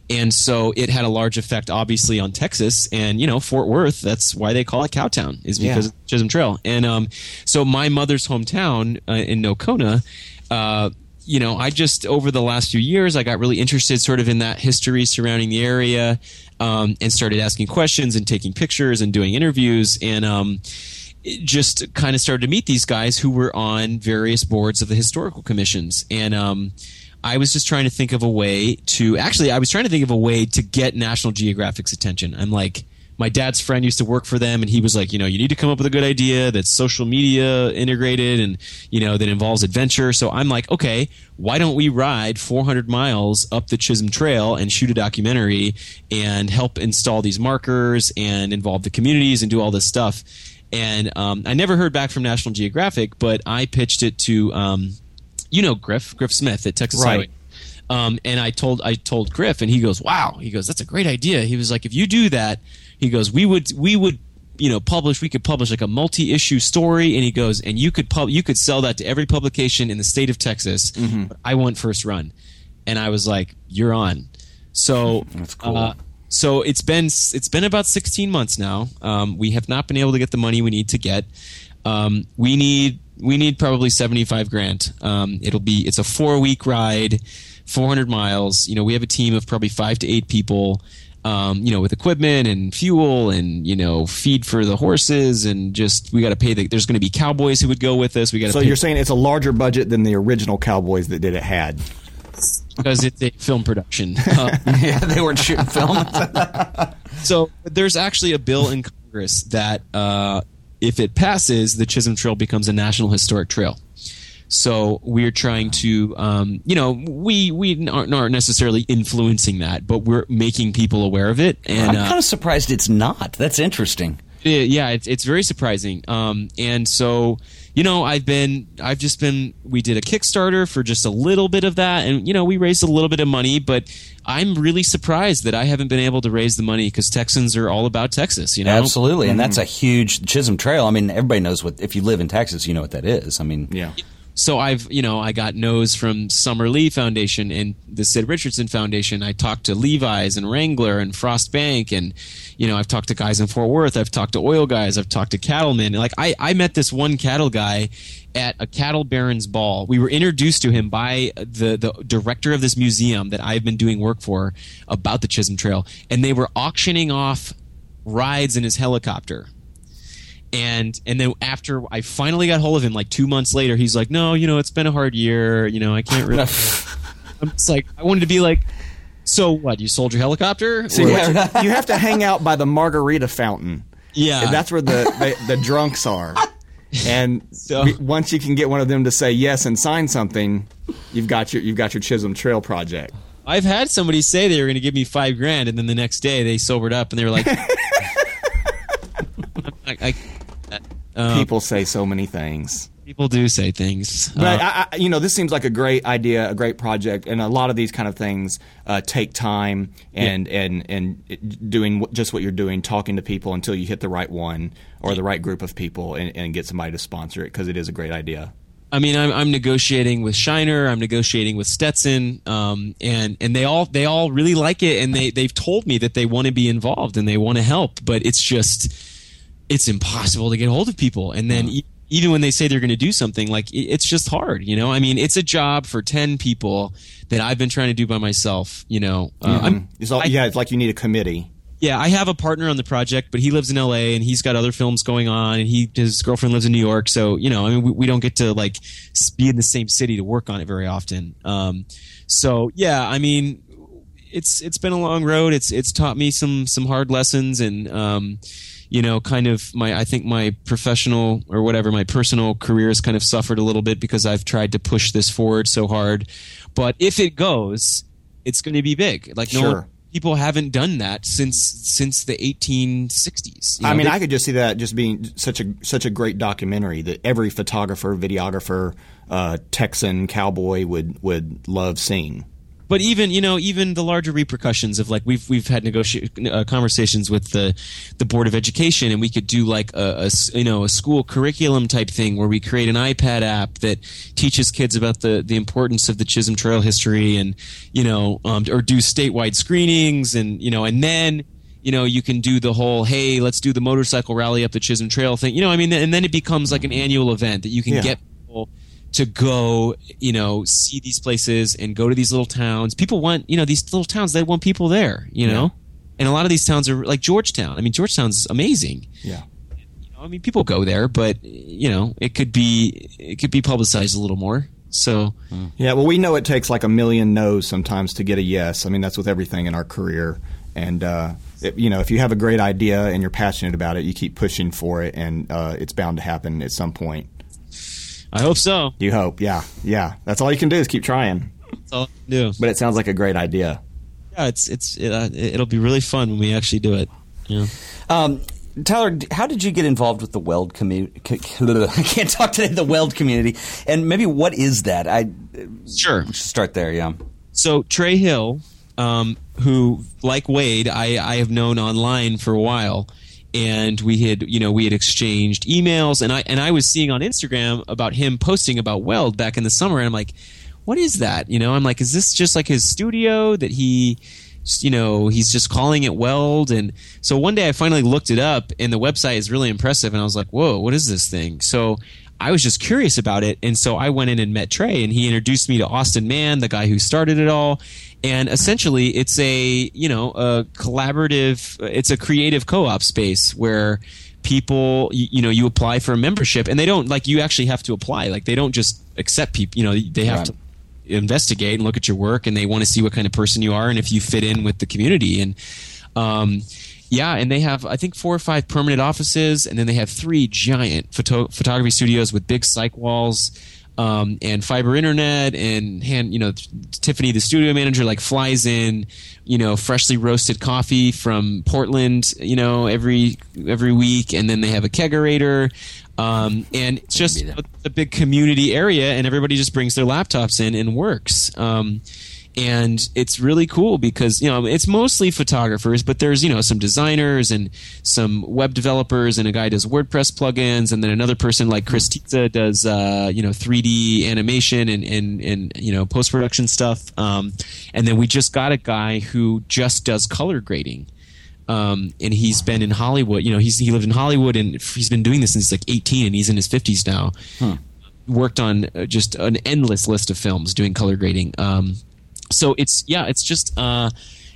and so it had a large effect, obviously, on Texas and you know Fort Worth. That's why they call it Cowtown, is because Yeah. of Chisholm Trail. And um, so my mother's hometown uh, in Nocona. Uh, you know, I just over the last few years, I got really interested, sort of in that history surrounding the area, um, and started asking questions and taking pictures and doing interviews, and um, just kind of started to meet these guys who were on various boards of the historical commissions, and um, I was just trying to think of a way to actually, I was trying to think of a way to get National Geographic's attention. I'm like, my dad's friend used to work for them, and he was like, you know, you need to come up with a good idea that's social media integrated and, you know, that involves adventure. So I'm like, okay, why don't we ride 400 miles up the Chisholm Trail and shoot a documentary and help install these markers and involve the communities and do all this stuff? And um, I never heard back from National Geographic, but I pitched it to, um, you know, Griff, Griff Smith at Texas Right. Highway. Um, and I told I told Griff, and he goes, "Wow!" He goes, "That's a great idea." He was like, "If you do that," he goes, "We would we would you know publish we could publish like a multi-issue story," and he goes, "And you could pub you could sell that to every publication in the state of Texas. But I want first run." And I was like, "You're on." So That's cool. uh, so it's been it's been about 16 months now. Um, we have not been able to get the money we need to get. Um, we need we need probably 75 grand. Um, it'll be it's a four week ride, 400 miles. You know, we have a team of probably five to eight people. Um, you know, with equipment and fuel and you know feed for the horses and just we got to pay the. There's going to be cowboys who would go with us. We got to So pay you're saying it's a larger budget than the original Cowboys that did it had. because it's a film production. Um, yeah, they weren't shooting film. So there's actually a bill in Congress that uh, if it passes, the Chisholm Trail becomes a national historic trail. So we're trying to, um, you know, we we aren't, aren't, necessarily influencing that, but we're making people aware of it. And I'm kind of uh, surprised it's not. That's interesting. It, yeah, it's it's very surprising. Um, and so you know, I've been, I've just been, we did a Kickstarter for just a little bit of that, and you know, we raised a little bit of money, but I'm really surprised that I haven't been able to raise the money because Texans are all about Texas, you know? Absolutely, and mm-hmm. that's a huge Chisholm Trail. I mean, everybody knows what, if you live in Texas, you know what that is. I mean, yeah so I've you know I got no's from Summerlee Foundation and the Sid Richardson Foundation. I talked to Levi's and Wrangler and Frost Bank and you know I've talked to guys in Fort Worth. I've talked to oil guys. I've talked to cattlemen. Like I I met this one cattle guy at a cattle baron's ball. We were introduced to him by the the director of this museum that I've been doing work for about the Chisholm Trail, and they were auctioning off rides in his helicopter and and then after I finally got hold of him, like two months later, he's like, "No, you know, it's been a hard year. You know, I can't really." I'm just like, I wanted to be like, "So what? You sold your helicopter?" So you, have, you have to hang out by the margarita fountain. Yeah, and that's where the, the, the drunks are. And so, once you can get one of them to say yes and sign something, you've got your you've got your Chisholm Trail project. I've had somebody say they were going to give me five grand, and then the next day they sobered up and they were like, I, I, um, people say so many things. People do say things, but uh, I, I, you know, this seems like a great idea, a great project, and a lot of these kind of things uh, take time and yeah. and and doing just what you're doing, talking to people until you hit the right one or the right group of people, and, and get somebody to sponsor it because it is a great idea. I mean, I'm, I'm negotiating with Shiner, I'm negotiating with Stetson, um, and and they all they all really like it, and they they've told me that they want to be involved and they want to help, but it's just it's impossible to get hold of people. And then e- even when they say they're going to do something, like it's just hard. You know, I mean, it's a job for ten people that I've been trying to do by myself. You know, uh, mm-hmm. it's all, I, yeah, it's like you need a committee. Yeah, I have a partner on the project, but he lives in LA and he's got other films going on, and he his girlfriend lives in New York. So you know, I mean, we, we don't get to like be in the same city to work on it very often. Um, so yeah, I mean, it's it's been a long road. It's it's taught me some some hard lessons, and um, you know, kind of my, I think my professional or whatever, my personal career has kind of suffered a little bit because I've tried to push this forward so hard. But if it goes, it's going to be big. Like, sure. no people haven't done that since since the 1860s. You know, I mean, they, I could just see that just being such a such a great documentary that every photographer, videographer, uh, Texan cowboy would would love seeing but even you know even the larger repercussions of like we've we've had negotiate uh, conversations with the the board of education and we could do like a, a, you know a school curriculum type thing where we create an iPad app that teaches kids about the the importance of the Chisholm Trail history and you know um, or do statewide screenings and you know and then you know, you can do the whole, hey, let's do the motorcycle rally up the Chisholm Trail thing. You know, I mean, and then it becomes like an annual event that you can yeah. get people to go, you know, see these places and go to these little towns. People want, you know, these little towns, they want people there, you know? Yeah. And a lot of these towns are like Georgetown. I mean, Georgetown's amazing. Yeah. You know, I mean, people go there, but, you know, it could be, it could be publicized a little more. So, yeah, well, we know it takes like a million no's sometimes to get a yes. I mean, that's with everything in our career. And, uh, it, you know, if you have a great idea and you're passionate about it, you keep pushing for it, and uh, it's bound to happen at some point. I hope so. You hope, yeah, yeah. That's all you can do is keep trying. That's all I can do. But it sounds like a great idea. Yeah, it's it's it, uh, it'll be really fun when we actually do it. Yeah. Um, Tyler, how did you get involved with the weld community? I can't talk today. The weld community, and maybe what is that? I sure start there. Yeah. So Trey Hill, um, who like Wade, I I have known online for a while and we had you know we had exchanged emails and I and I was seeing on Instagram about him posting about Weld back in the summer and I'm like what is that? You know I'm like is this just like his studio that he you know he's just calling it Weld? And so one day I finally looked it up and the website is really impressive and I was like whoa what is this thing? So I was just curious about it. And so I went in and met Trey and he introduced me to Austin Mann the guy who started it all. And essentially it's a you know a collaborative it's a creative co-op space where people you, you, know you apply for a membership and they don't like you actually have to apply. Like they don't just accept people you know they have right. to investigate and look at your work and they want to see what kind of person you are and if you fit in with the community. And um, yeah and they have i think four or five permanent offices and then they have three giant photo- photography studios with big cyc walls um, and fiber internet and hand you know Tiffany the studio manager like flies in you know freshly roasted coffee from Portland you know every every week and then they have a kegerator um, and it's just a, a, big community area and everybody just brings their laptops in and works. Um, and it's really cool because you know it's mostly photographers but there's you know some designers and some web developers and a guy does wordpress plugins and then another person like chris Tiza does uh, you know 3d animation and, and, and you know post-production stuff um, and then we just got a guy who just does color grading um, and he's been in Hollywood. You know, he's he lived in Hollywood, and he's been doing this since he's like 18, and he's in his 50s now. Huh. Worked on uh, just an endless list of films doing color grading. Um, so it's yeah, it's just uh,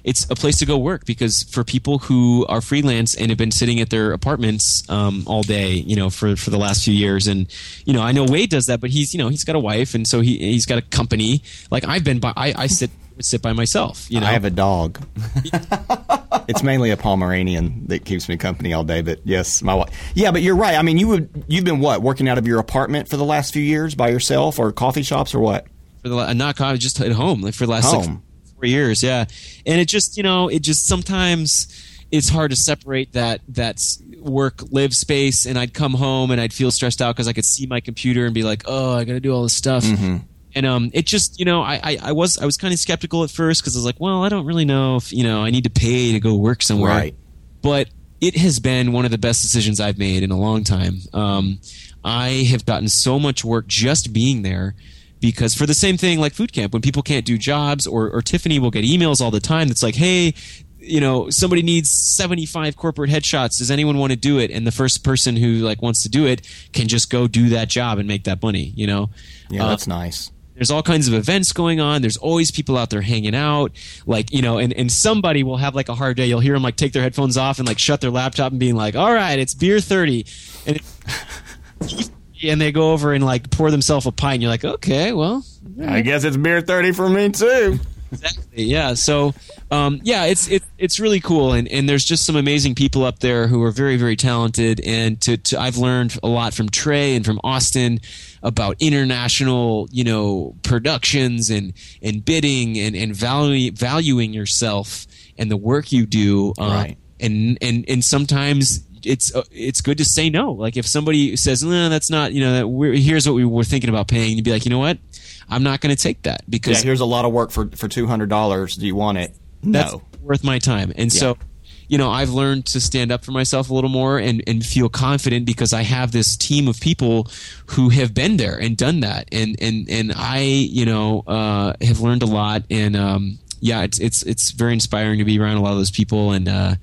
it's a place to go work because for people who are freelance and have been sitting at their apartments um, all day, you know, for for the last few years, and you know, I know Wade does that, but he's you know he's got a wife and so he he's got a company. Like I've been by, I, I sit sit by myself. You know, I have a dog. it's mainly a Pomeranian that keeps me company all day. But yes, my wife. Yeah, but you're right. I mean, you would you've been what working out of your apartment for the last few years by yourself, or coffee shops, or what? For the not college, just at home, like for the last like, four years. Yeah, and it just you know it just sometimes it's hard to separate that that work live space, and I'd come home and I'd feel stressed out because I could see my computer and be like, oh, I got to do all this stuff. Mm-hmm. And um, it just you know I, I, I was I was kind of skeptical at first because I was like, well, I don't really know if you know I need to pay to go work somewhere. Right. But it has been one of the best decisions I've made in a long time. Um, I have gotten so much work just being there because for the same thing like Phoot Camp when people can't do jobs or, or tiffany will get emails all the time that's like hey you know somebody needs 75 corporate headshots. Does anyone want to do it? And the first person who like wants to do it can just go do that job and make that money you know? Yeah uh, that's nice. there's all kinds of events going on. There's always people out there hanging out. Like you know and, and somebody will have like a hard day. You'll hear them like take their headphones off and like shut their laptop and being like all right it's beer 30 and it, and they go over and like pour themselves a pint. And you're like, okay, well, I guess it's beer thirty for me too. Exactly. Yeah. So, um, yeah, it's it, it's really cool, and, and there's just some amazing people up there who are very very talented. And to, to I've learned a lot from Trey and from Austin about international, you know, productions and and bidding and and value, valuing yourself and the work you do. Um, right. And and and sometimes it's uh, it's good to say no. Like if somebody says, "No, that's not," you know, that here's what we were thinking about paying, you'd be like, you know what, I'm not going to take that because yeah, here's a lot of work for for two hundred dollars. Do you want it? No, that's worth my time. And yeah. so, you know, I've learned to stand up for myself a little more and and feel confident because I have this team of people who have been there and done that, and and and I, you know, uh, have learned a lot and. um yeah, it's it's it's very inspiring to be around a lot of those people, and uh,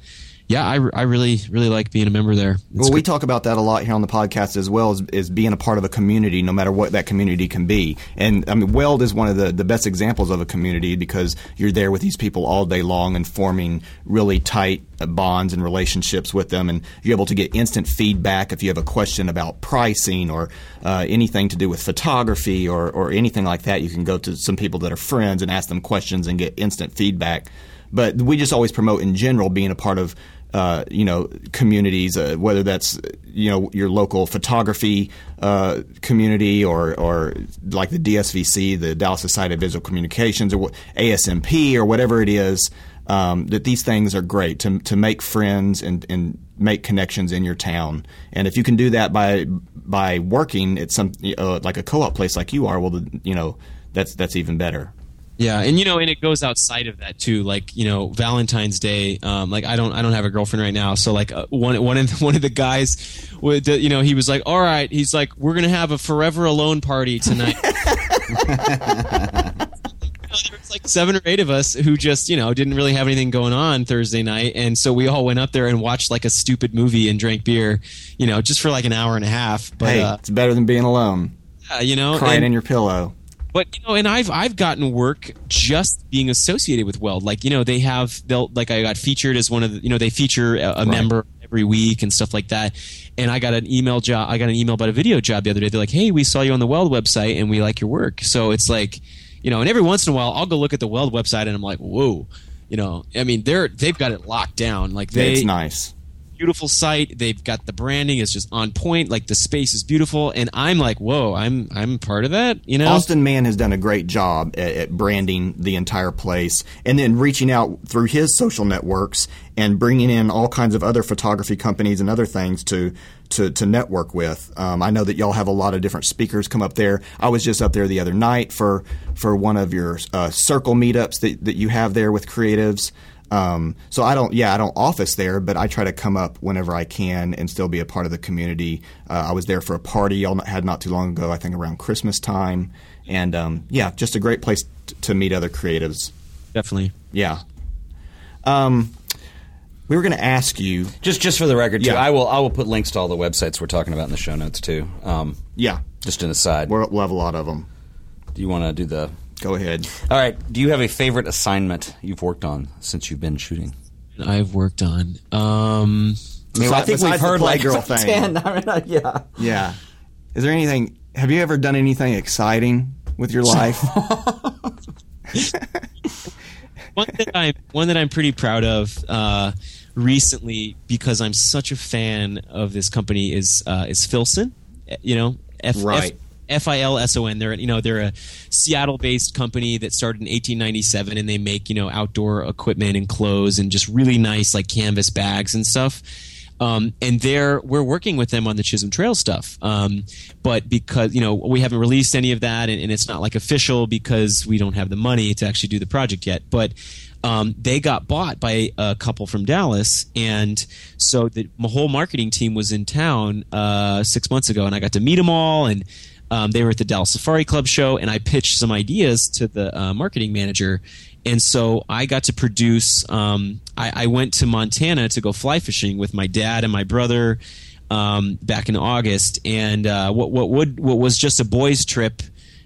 yeah, I, I really really like being a member there. It's well, we talk about that a lot here on the podcast as well as, as being a part of a community, no matter what that community can be. And I mean, Weld is one of the, the best examples of a community because you're there with these people all day long and forming really tight bonds and relationships with them, and you're able to get instant feedback if you have a question about pricing or uh, anything to do with photography or or anything like that. You can go to some people that are friends and ask them questions and get instant feedback. But we just always promote in general being a part of uh, you know communities, uh, whether that's you know your local photography uh, community or or like the DSVC, the Dallas Society of Visual Communications, or ASMP, or whatever it is. Um, that these things are great to to make friends and and make connections in your town. And if you can do that by by working at some uh, like a co-op place like you are, well, you know that's that's even better. Yeah, and you know, and it goes outside of that too. Like you know, Valentine's Day. Um, like I don't, I don't have a girlfriend right now. So like uh, one, one of the, one of the guys, would, you know, he was like, "All right," he's like, "We're gonna have a forever alone party tonight." there was like seven or eight of us who just you know didn't really have anything going on Thursday night, and so we all went up there and watched like a stupid movie and drank beer, you know, just for like an hour and a half. But hey, uh, it's better than being alone. Yeah, you know, crying and, in your pillow. But you know, and I've I've gotten work just being associated with Weld. Like you know, they have they'll like I got featured as one of the you know they feature a, a right. member every week and stuff like that. And I got an email job. I got an email about a video job the other day. They're like, "Hey, we saw you on the Weld website and we like your work." So it's like, you know, and every once in a while I'll go look at the Weld website and I'm like, "Whoa." You know, I mean, they're they've got it locked down. Like they, it's nice beautiful site. They've got the branding is just on point. Like the space is beautiful, and I'm like, whoa, I'm I'm part of that. You know, Austin Mann has done a great job at, at branding the entire place, and then reaching out through his social networks and bringing in all kinds of other photography companies and other things to to, to network with. Um, I know that y'all have a lot of different speakers come up there. I was just up there the other night for for one of your uh, circle meetups that, that you have there with creatives. Um, so I don't, yeah, I don't office there, but I try to come up whenever I can and still be a part of the community. Uh, I was there for a party y'all had not too long ago, I think around Christmas time, and um, yeah, just a great place t- to meet other creatives. definitely. Yeah. Um, we were going to ask you, Just just for the record, too, Yeah. I will I will put links to all the websites we're talking about in the show notes too. Um, yeah, just an aside. we're, we'll have a lot of them. Do you want to do the? Go ahead. All right. Do you have a favorite assignment you've worked on since you've been shooting? I've worked on. Um, I, mean, I think we've Besides the heard like Playgirl thing. 10. I mean, uh, yeah. Yeah. Is there anything? Have you ever done anything exciting with your life? one that I'm one that I'm pretty proud of uh, recently because I'm such a fan of this company is uh, is Filson. You know, F- Right. F I L S O N. They're you know they're a Seattle-based company that started in 1897, and they make you know outdoor equipment and clothes and just really nice like canvas bags and stuff. Um, and they're we're working with them on the Chisholm Trail stuff. Um, but because you know we haven't released any of that, and, and it's not like official because we don't have the money to actually do the project yet. But um, they got bought by a couple from Dallas, and so the my whole marketing team was in town uh, six months ago, and I got to meet them all, and um, they were at the Dallas Safari Club show, and I pitched some ideas to the uh, marketing manager, and so I got to produce. Um, I, I went to Montana to go fly fishing with my dad and my brother um, back in August, and uh, what what would what was just a boys' trip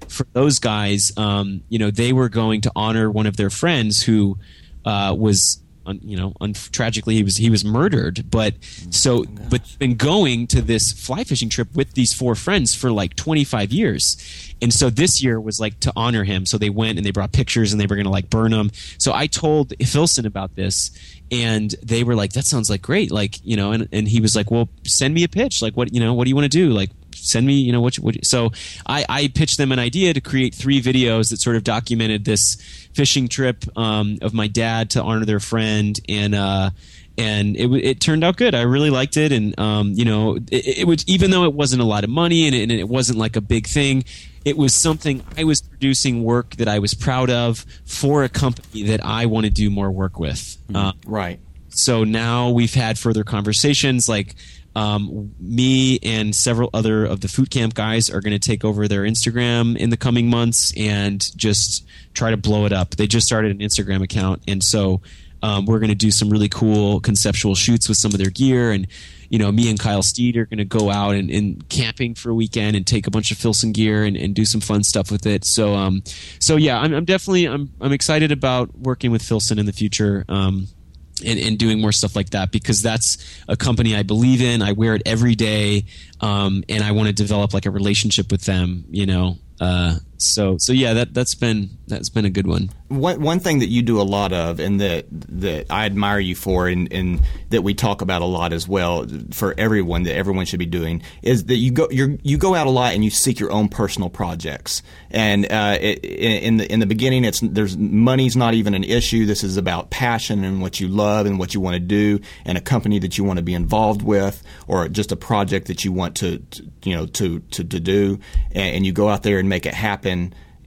for those guys, um, you know, they were going to honor one of their friends who uh, was, un, you know, un- tragically he was he was murdered. But so, oh but been going to this fly fishing trip with these four friends for like 25 years, and so this year was like to honor him. So they went and they brought pictures and they were going to like burn them. So I told Filson about this. And they were like, "That sounds like great." Like, you know, and, and he was like, "Well, send me a pitch. Like, what you know, what do you want to do? Like, send me you know what, you- what you- so I, I pitched them an idea to create three videos that sort of documented this fishing trip um, of my dad to honor their friend and uh, and it, it turned out good. I really liked it and um, you know it, it was even though it wasn't a lot of money and it, and it wasn't like a big thing it was something I was producing work that I was proud of for a company that I want to do more work with. Uh, right. so now we've had further conversations like um, me and several other of the Phoot Camp guys are going to take over their instagram in the coming months and just try to blow it up they just started an instagram account and so um, we're going to do some really cool conceptual shoots with some of their gear and you know me and kyle steed are going to go out and, and camping for a weekend and take a bunch of filson gear and, and do some fun stuff with it so um, so yeah I'm, I'm definitely I'm, I'm excited about working with filson in the future um, and, and doing more stuff like that because that's a company I believe in. I wear it every day, um, and I want to develop like a relationship with them. You know, uh, so so yeah, that that's been that's been a good one. One one thing that you do a lot of, and that that I admire you for, and, and that we talk about a lot as well for everyone that everyone should be doing, is that you go you you go out a lot and you seek your own personal projects. And uh, it, in the in the beginning, it's there's money's not even an issue. This is about passion and what you love and what you want to do, and a company that you want to be involved with, or just a project that you want to, to you know to to, to do, and, and you go out there and make it happen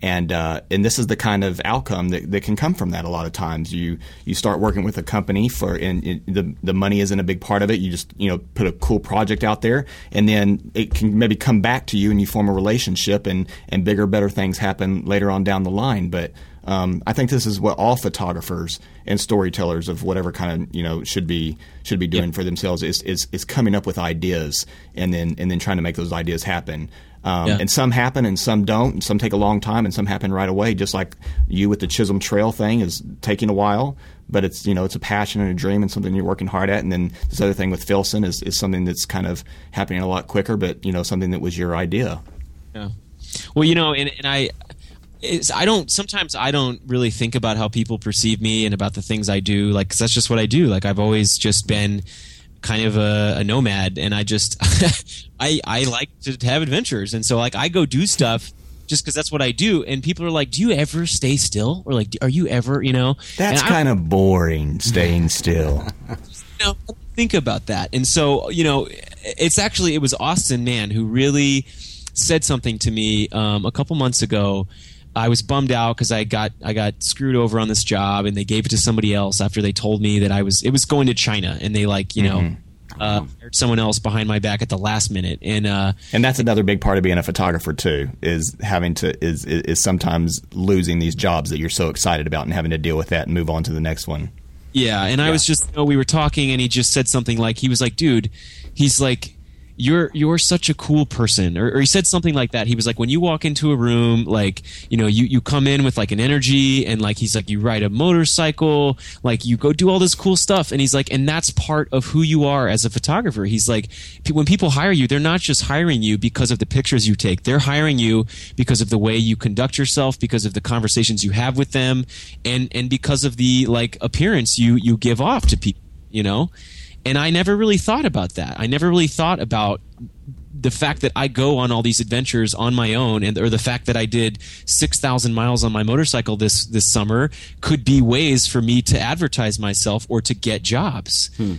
and uh, and this is the kind of outcome that, that can come from that. A lot of times, you you start working with a company for and it, the the money isn't a big part of it. You just you know put a cool project out there, and then it can maybe come back to you, and you form a relationship, and and bigger, better things happen later on down the line. But um, I think this is what all photographers and storytellers of whatever kind of you know should be should be doing for themselves is, is is coming up with ideas and then and then trying to make those ideas happen. Um, Yeah. And some happen and some don't, and some take a long time and some happen right away. Just like you with the Chisholm Trail thing is taking a while, but it's you know it's a passion and a dream and something you're working hard at. And then this other thing with Filson is, is something that's kind of happening a lot quicker, but you know something that was your idea. Yeah. Well, you know, and, and I, it's, I don't. Sometimes I don't really think about how people perceive me and about the things I do. Like, 'cause that's just what I do. Like, I've always just been kind of a, a nomad, and I just I I like to have adventures, and so like I go do stuff just because that's what I do. And people are like, "Do you ever stay still?" Or like, "Are you ever?" You know, that's kind of boring, staying still. you know, think about that. And so you know, it's actually it was Austin Mann who really said something to me um, a couple months ago. I was bummed out because I got I got screwed over on this job, and they gave it to somebody else after they told me that I was it was going to China, and they like you mm-hmm. know uh, hired someone else behind my back at the last minute, and uh, and that's another big part of being a photographer too is having to is, is is sometimes losing these jobs that you're so excited about and having to deal with that and move on to the next one. Yeah, and I was just you know, we were talking, and he just said something like he was like, "Dude," he's like you're you're such a cool person. Or, or, he said something like that. He was like when you walk into a room like you know you, you come in with like an energy and like he's like you ride a motorcycle like you go do all this cool stuff. And he's like and that's part of who you are as a photographer. He's like when people hire you they're not just hiring you because of the pictures you take. They're hiring you because of the way you conduct yourself because of the conversations you have with them and and because of the like appearance you you give off to people you know and I never really thought about that. I never really thought about the fact that I go on all these adventures on my own, and or the fact that I did six thousand miles on my motorcycle this this summer could be ways for me to advertise myself or to get jobs. Hmm.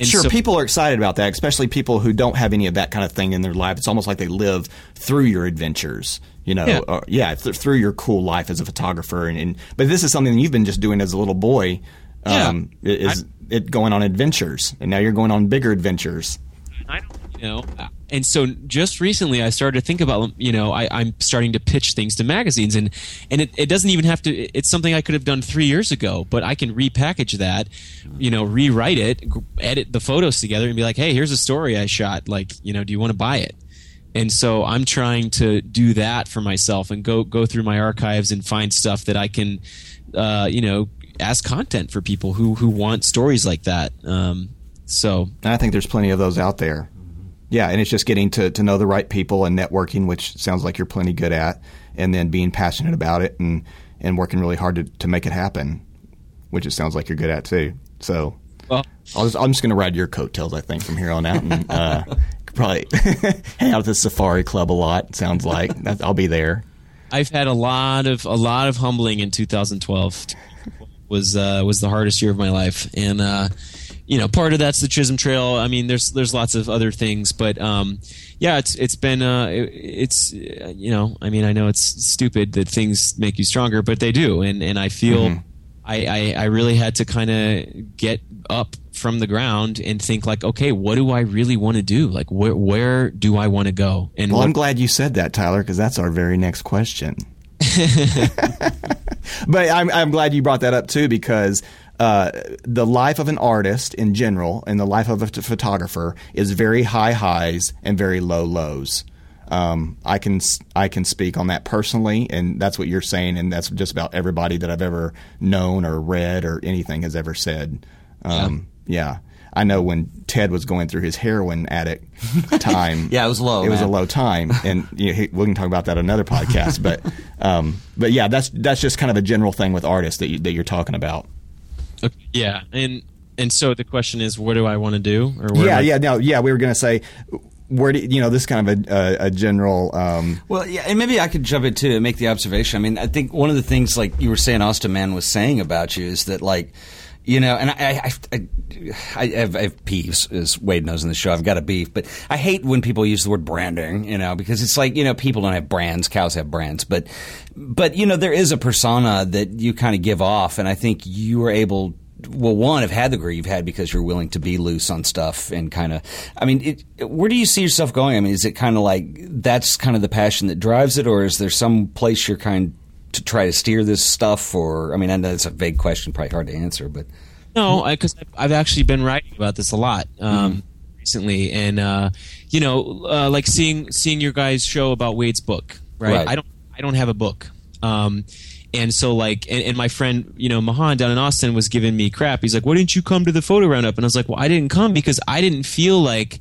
sure, so, people are excited about that, especially people who don't have any of that kind of thing in their life. It's almost like they live through your adventures, you know. Yeah, or, yeah th- through your cool life as a photographer. And, and, but this is something you've been just doing as a little boy. Um, yeah, is I, it going on adventures, and now you're going on bigger adventures. I don't, you know, and so just recently I started to think about, you know, I, am starting to pitch things to magazines, and and it, it doesn't even have to. It's something I could have done three years ago, but I can repackage that, you know, rewrite it, edit the photos together, and be like, hey, here's a story I shot. Like, you know, do you want to buy it? and so I'm trying to do that for myself and go go through my archives and find stuff that I can, uh, you know, as content for people who who want stories like that. Um, so and I think there's plenty of those out there. Yeah, and it's just getting to, to know the right people and networking, which sounds like you're plenty good at, and then being passionate about it and, and working really hard to, to make it happen, which it sounds like you're good at too. So well, i am just, just going to ride your coattails, I think, from here on out, and uh, probably hang out at the Safari Club a lot. Sounds like I'll be there. I've had a lot of a lot of humbling in 2012 was uh, was the hardest year of my life, and uh, you know, part of that's the Chisholm Trail. I mean, there's there's lots of other things, but um, yeah, it's it's been uh, it, it's you know, I mean, I know it's stupid that things make you stronger, but they do, and and I feel. Mm-hmm. I, I, I really had to kind of get up from the ground and think like, okay, what do I really want to do? Like, where where do I want to go? And well, what- I'm glad you said that, Tyler, because that's our very next question. but I'm, I'm glad you brought that up too because uh, the life of an artist in general and the life of a photographer is very high highs and very low lows. Um, I can I can speak on that personally, and that's what you're saying, and that's just about everybody that I've ever known or read or anything has ever said. Um, yeah. yeah. I know when Ted was going through his heroin addict time. yeah, it was low. It man. was a low time, and you know, we can talk about that on another podcast. but um, but yeah, that's that's just kind of a general thing with artists that you, that you're talking about. Okay, yeah, and and so the question is, what do I want to do? Or yeah, yeah, no, yeah. We were going to say where do you know this kind of a, a, a general um, well yeah and maybe i could jump in too and make the observation i mean i think one of the things like you were saying Austin Mann was saying about you is that like you know, and I, I, I, I, have, I have peeves, as Wade knows in the show. I've got a beef, but I hate when people use the word branding, you know, because it's like, you know, people don't have brands, cows have brands, but, but, you know, there is a persona that you kind of give off, and I think you were able well, one, have had the career you've had because you're willing to be loose on stuff and kind of. I mean, it, where do you see yourself going? I mean, is it kind of like that's kind of the passion that drives it, or is there some place you're kind to try to steer this stuff? Or I mean, I know it's a vague question, probably hard to answer, but no, because I've actually been writing about this a lot um, mm-hmm. recently, and uh, you know, uh, like seeing seeing your guys' show about Wade's book, right? right. I don't I don't have a book. Um, and so like and, and, my friend you know mahan down in austin was giving me crap he's like why didn't you come to the photo roundup and i was like well i didn't come because i didn't feel like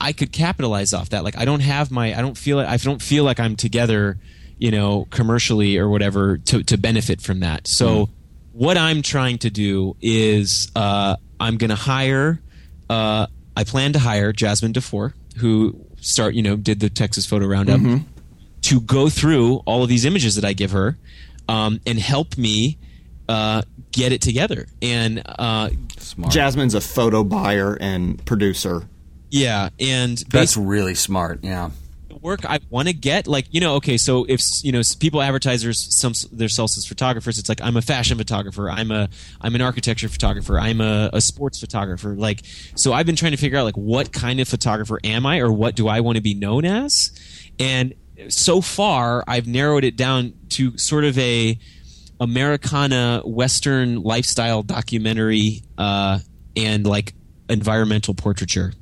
i could capitalize off that like i don't have my i don't feel i don't feel like i'm together you know, commercially or whatever to, to benefit from that. So mm. what I'm trying to do is uh, I'm going to hire uh, I plan to hire Jasmine DeFoore, who start you know did the Texas Photo Roundup, to go through all of these images that I give her, um, and help me uh, get it together. And uh, Smart. Jasmine's a photo buyer and producer. yeah, and That's really smart. Yeah. Work I want to get, like you know, okay, so if you know people advertisers some themselves as photographers, it's like I'm a fashion photographer, I'm a I'm an architecture photographer, I'm a, a sports photographer. Like, so I've been trying to figure out like what kind of photographer am I, or what do I want to be known as, and so far I've narrowed it down to sort of a Americana Western lifestyle documentary uh, and like environmental portraiture.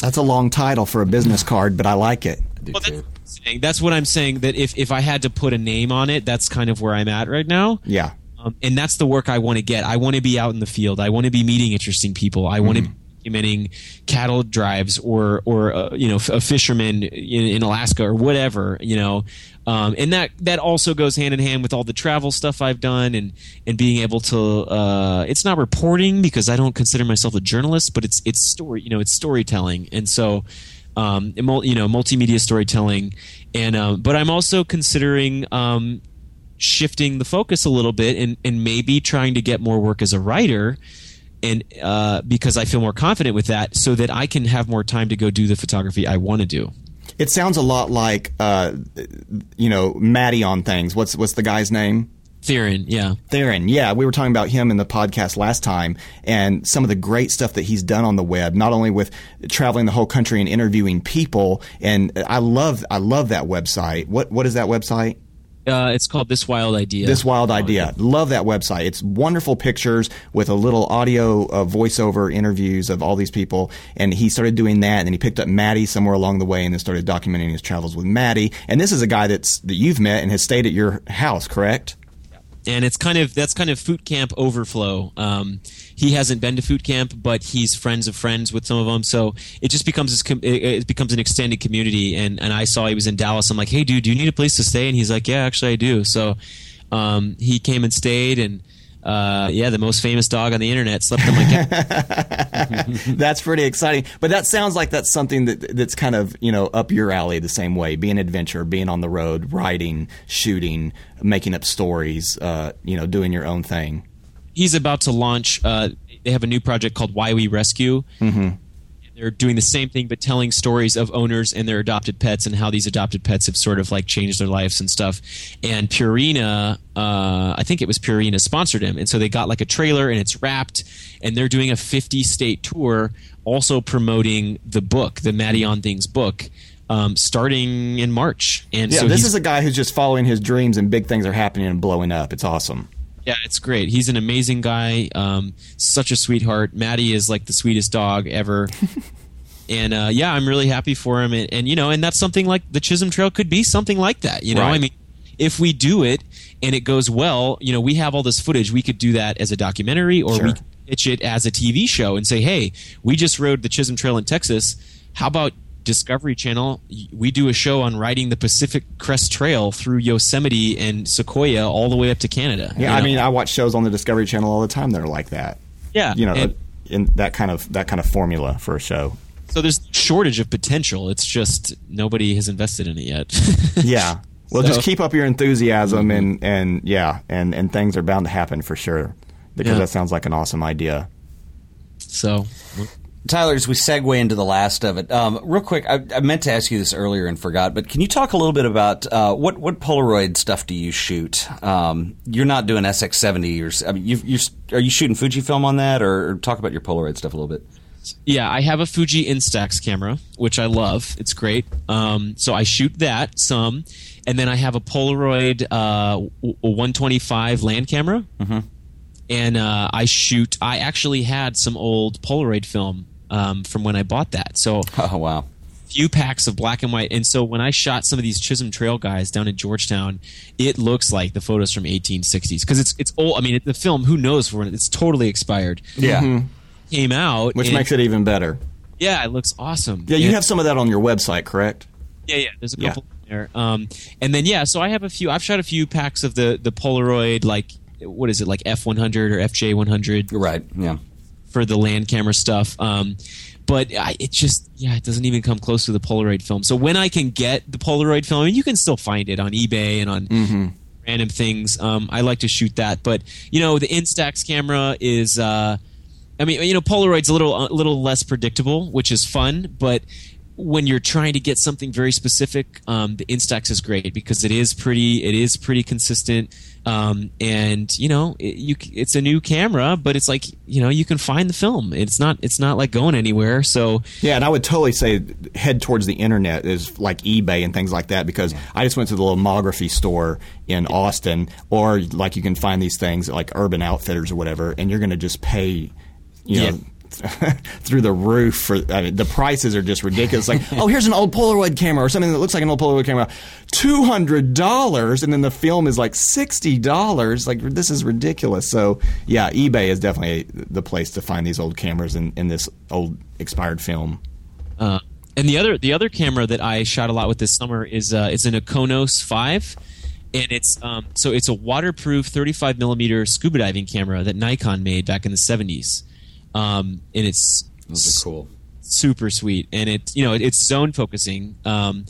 That's a long title for a business card, but I like it. Do Well, that's, too. what I'm saying. that's what I'm saying. That if, if I had to put a name on it, that's kind of where I'm at right now. Yeah. Um, and that's the work I want to get. I want to be out in the field. I want to be meeting interesting people. I want to be documenting cattle drives or or uh, you know f- a fisherman in, in Alaska or whatever. You know, um, and that that also goes hand in hand with all the travel stuff I've done and and being able to. Uh, it's not reporting because I don't consider myself a journalist, but it's it's story. You know, it's storytelling, and so. Um, you know, multimedia storytelling, and um, but I'm also considering um, shifting the focus a little bit and, and maybe trying to get more work as a writer and uh, because I feel more confident with that so that I can have more time to go do the photography I want to do. It sounds a lot like, uh, you know, Maddie on things. What's what's the guy's name? Theron, yeah. Theron, yeah, we were talking about him in the podcast last time, and some of the great stuff that he's done on the web. Not only with traveling the whole country and interviewing people, and I love, I love that website. What what is that website? Uh, it's called This Wild Idea. This Wild Idea. Love that website. It's wonderful pictures with a little audio uh, voiceover interviews of all these people. And he started doing that, and then he picked up Maddie somewhere along the way, and then started documenting his travels with Maddie. And this is a guy that's that you've met and has stayed at your house, correct? And it's kind of that's kind of Phoot Camp overflow. Um, he hasn't been to Phoot Camp, but he's friends of friends with some of them, so it just becomes this com- it becomes an extended community. And and I saw he was in Dallas. I'm like, hey, dude, do you need a place to stay? And he's like, yeah, actually, I do. So um, he came and stayed, and uh, yeah, the most famous dog on the internet slept on my couch. that's pretty exciting. But that sounds like that's something that that's kind of you know up your alley the same way. Being adventure, being on the road, writing, shooting, making up stories, uh, you know, doing your own thing. he's about to launch. Uh, they have a new project called Why We Rescue. Mm-hmm. They're doing the same thing, but telling stories of owners and their adopted pets and how these adopted pets have sort of like changed their lives and stuff. And Purina, uh, I think it was Purina sponsored him, and so they got like a trailer and it's wrapped, and they're doing a 50 state tour, also promoting the book, the Maddie on Things book. Um, starting in March, and Yeah, so this is a guy who's just following his dreams, and big things are happening and blowing up. It's awesome. Yeah, it's great. He's an amazing guy. Um, such a sweetheart. Maddie is like the sweetest dog ever. and uh, yeah, I'm really happy for him. And, and you know, and that's something like the Chisholm Trail could be something like that. You know, Right. I mean, if we do it and it goes well, you know, we have all this footage. We could do that as a documentary, or Sure. we could pitch it as a TV show and say, hey, we just rode the Chisholm Trail in Texas. How about Discovery Channel? We do a show on riding the Pacific Crest Trail through Yosemite and Sequoia all the way up to Canada. Yeah, you I mean, I watch shows on the Discovery Channel all the time that are like that. Yeah, You know, and- in that kind of that kind of formula for a show. So there's shortage of potential. It's just nobody has invested in it yet. Yeah. Well, So- just keep up your enthusiasm, and and yeah, and and things are bound to happen for sure. Because Yeah. that sounds like an awesome idea. so Tyler, as we segue into the last of it, um, real quick, I, I meant to ask you this earlier and forgot, but can you talk a little bit about uh, what what Polaroid stuff do you shoot? Um, you're not doing SX70, or I mean, you, you're are you shooting Fujifilm on that, or, or talk about your Polaroid stuff a little bit? yeah, I have a Fuji Instax camera, which I love. It's great. Um, so I shoot that some, and then I have a Polaroid uh, 125 land camera, and uh, I shoot. I actually had some old Polaroid film um, from when I bought that. So Oh wow, few packs of black and white. And so when I shot some of these Chisholm Trail guys down in Georgetown, it looks like the photos from 1860s because it's it's old. I mean, it, the film, who knows for when it's totally expired. yeah. Came out, Which and- makes it even better. yeah, it looks awesome. Yeah, you And- have some of that on your website, correct? yeah, yeah. There's a Yeah. couple there. Um, and then yeah, so I have a few. I've shot a few packs of the the Polaroid like what is it like F100 or FJ100 Right, yeah. For the land camera stuff. Um, but I, it just yeah, it doesn't even come close to the Polaroid film. So when I can get the Polaroid film, mean, you can still find it on eBay and on Mm-hmm. random things. Um, I like to shoot that, but you know, the Instax camera is. Uh, I mean, you know, Polaroid's a little a little less predictable, which is fun, but when you're trying to get something very specific, um, the Instax is great because it is pretty it is pretty consistent. Um, and you know, it, you it's a new camera, but it's like you know you can find the film. It's not it's not like going anywhere. So Yeah, and I would totally say head towards the internet is like eBay and things like that because I just went to the lomography store in Austin, or like you can find these things like Urban Outfitters or whatever, and you're going to just pay, you know. through the roof for I mean, the prices are just ridiculous. Like, oh, here's an old Polaroid camera or something that looks like an old Polaroid camera, two hundred dollars, and then the film is like sixty dollars. Like, this is ridiculous. So, yeah, eBay is definitely the place to find these old cameras in, in this old expired film. Uh, and the other the other camera that I shot a lot with this summer is uh, it's an Nikonos five, and it's um, so it's a waterproof 35 millimeter scuba diving camera that Nikon made back in the 70s, um, and it's Those are cool. super sweet, and it you know it's zone focusing. Um,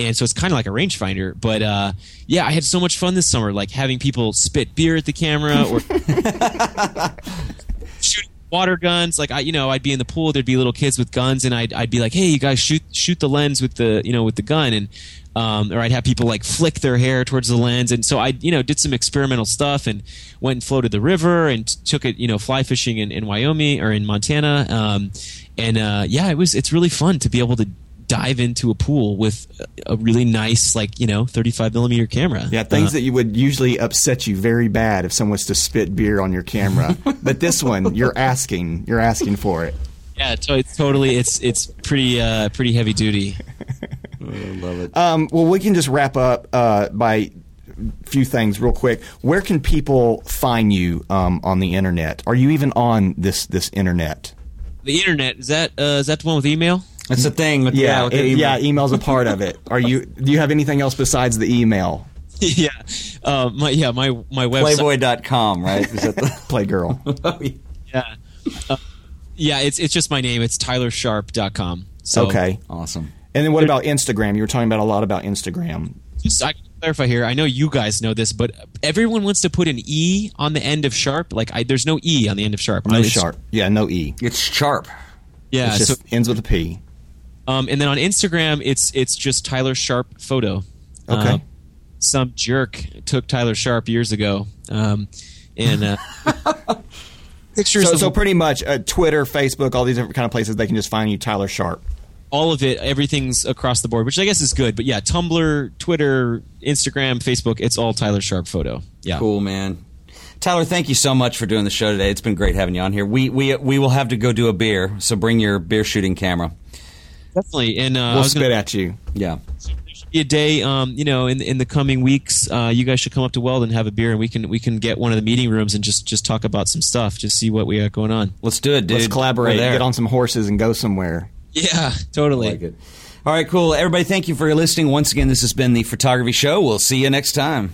and so it's kind of like a rangefinder, but uh, yeah, I had so much fun this summer, like having people spit beer at the camera or shooting water guns. Like I, you know, I'd be in the pool. There'd be little kids with guns, and I'd I'd be like, "Hey, you guys, shoot shoot the lens with the you know with the gun," and um, or I'd have people like flick their hair towards the lens, and so I you know did some experimental stuff and went and floated the river and took it you know fly fishing in, in Wyoming or in Montana, um, and uh, yeah, it was it's really fun to be able to dive into a pool with a a really nice like you know 35 millimeter camera. Yeah, things Uh, that you would usually upset you very bad if someone was to spit beer on your camera. but this one, you're asking, you're asking for it. yeah, so it's totally it's it's pretty uh, pretty heavy duty. love it. Um, well, we can just wrap up uh, by a few things real quick. Where can people find you um, on the internet? Are you even on this this internet? The internet is that uh, is that the one with email? That's the thing. With, Yeah, with the it- email. yeah. Email's a part of it. Are you? Do you have anything else besides the email? yeah, uh, my yeah my my website. Playboy.com, right? Is that the, Playgirl. oh, yeah. Yeah, uh, yeah. It's it's just my name. It's tylersharp.com. So okay. Awesome. And then what about Instagram? You were talking about a lot about Instagram. just I can clarify here. I know you guys know this, but everyone wants to put an e on the end of sharp. Like I, there's no e on the end of sharp. No It's- sharp. Yeah, no e. It's sharp. Yeah. It just so ends with a p. um, and then on Instagram, it's it's just Tyler Sharp photo. Okay. Uh, some jerk took Tyler Sharp years ago, um, and uh, pictures So, so pretty much uh, Twitter, Facebook, all these different kind of places they can just find you, Tyler Sharp. all of it, everything's across the board, which I guess is good. But yeah, Tumblr, Twitter, Instagram, Facebook, it's all Tyler Sharp photo. Yeah. Cool, man. Tyler, thank you so much for doing the show today. It's been great having you on here. We we we will have to go do a beer, so bring your beer shooting camera. Definitely. And uh, I We'll was gonna- spit at you. Yeah. be a day, um, you know, in in the coming weeks, uh, you guys should come up to Weldon, have a beer, and we can we can get one of the meeting rooms and just just talk about some stuff, just see what we got going on. Let's do it, dude. Let's collaborate, We're get on some horses, and go somewhere. Yeah, totally. like it. All right, cool. Everybody, thank you for listening. Once again, this has been the Photography Show. We'll see you next time.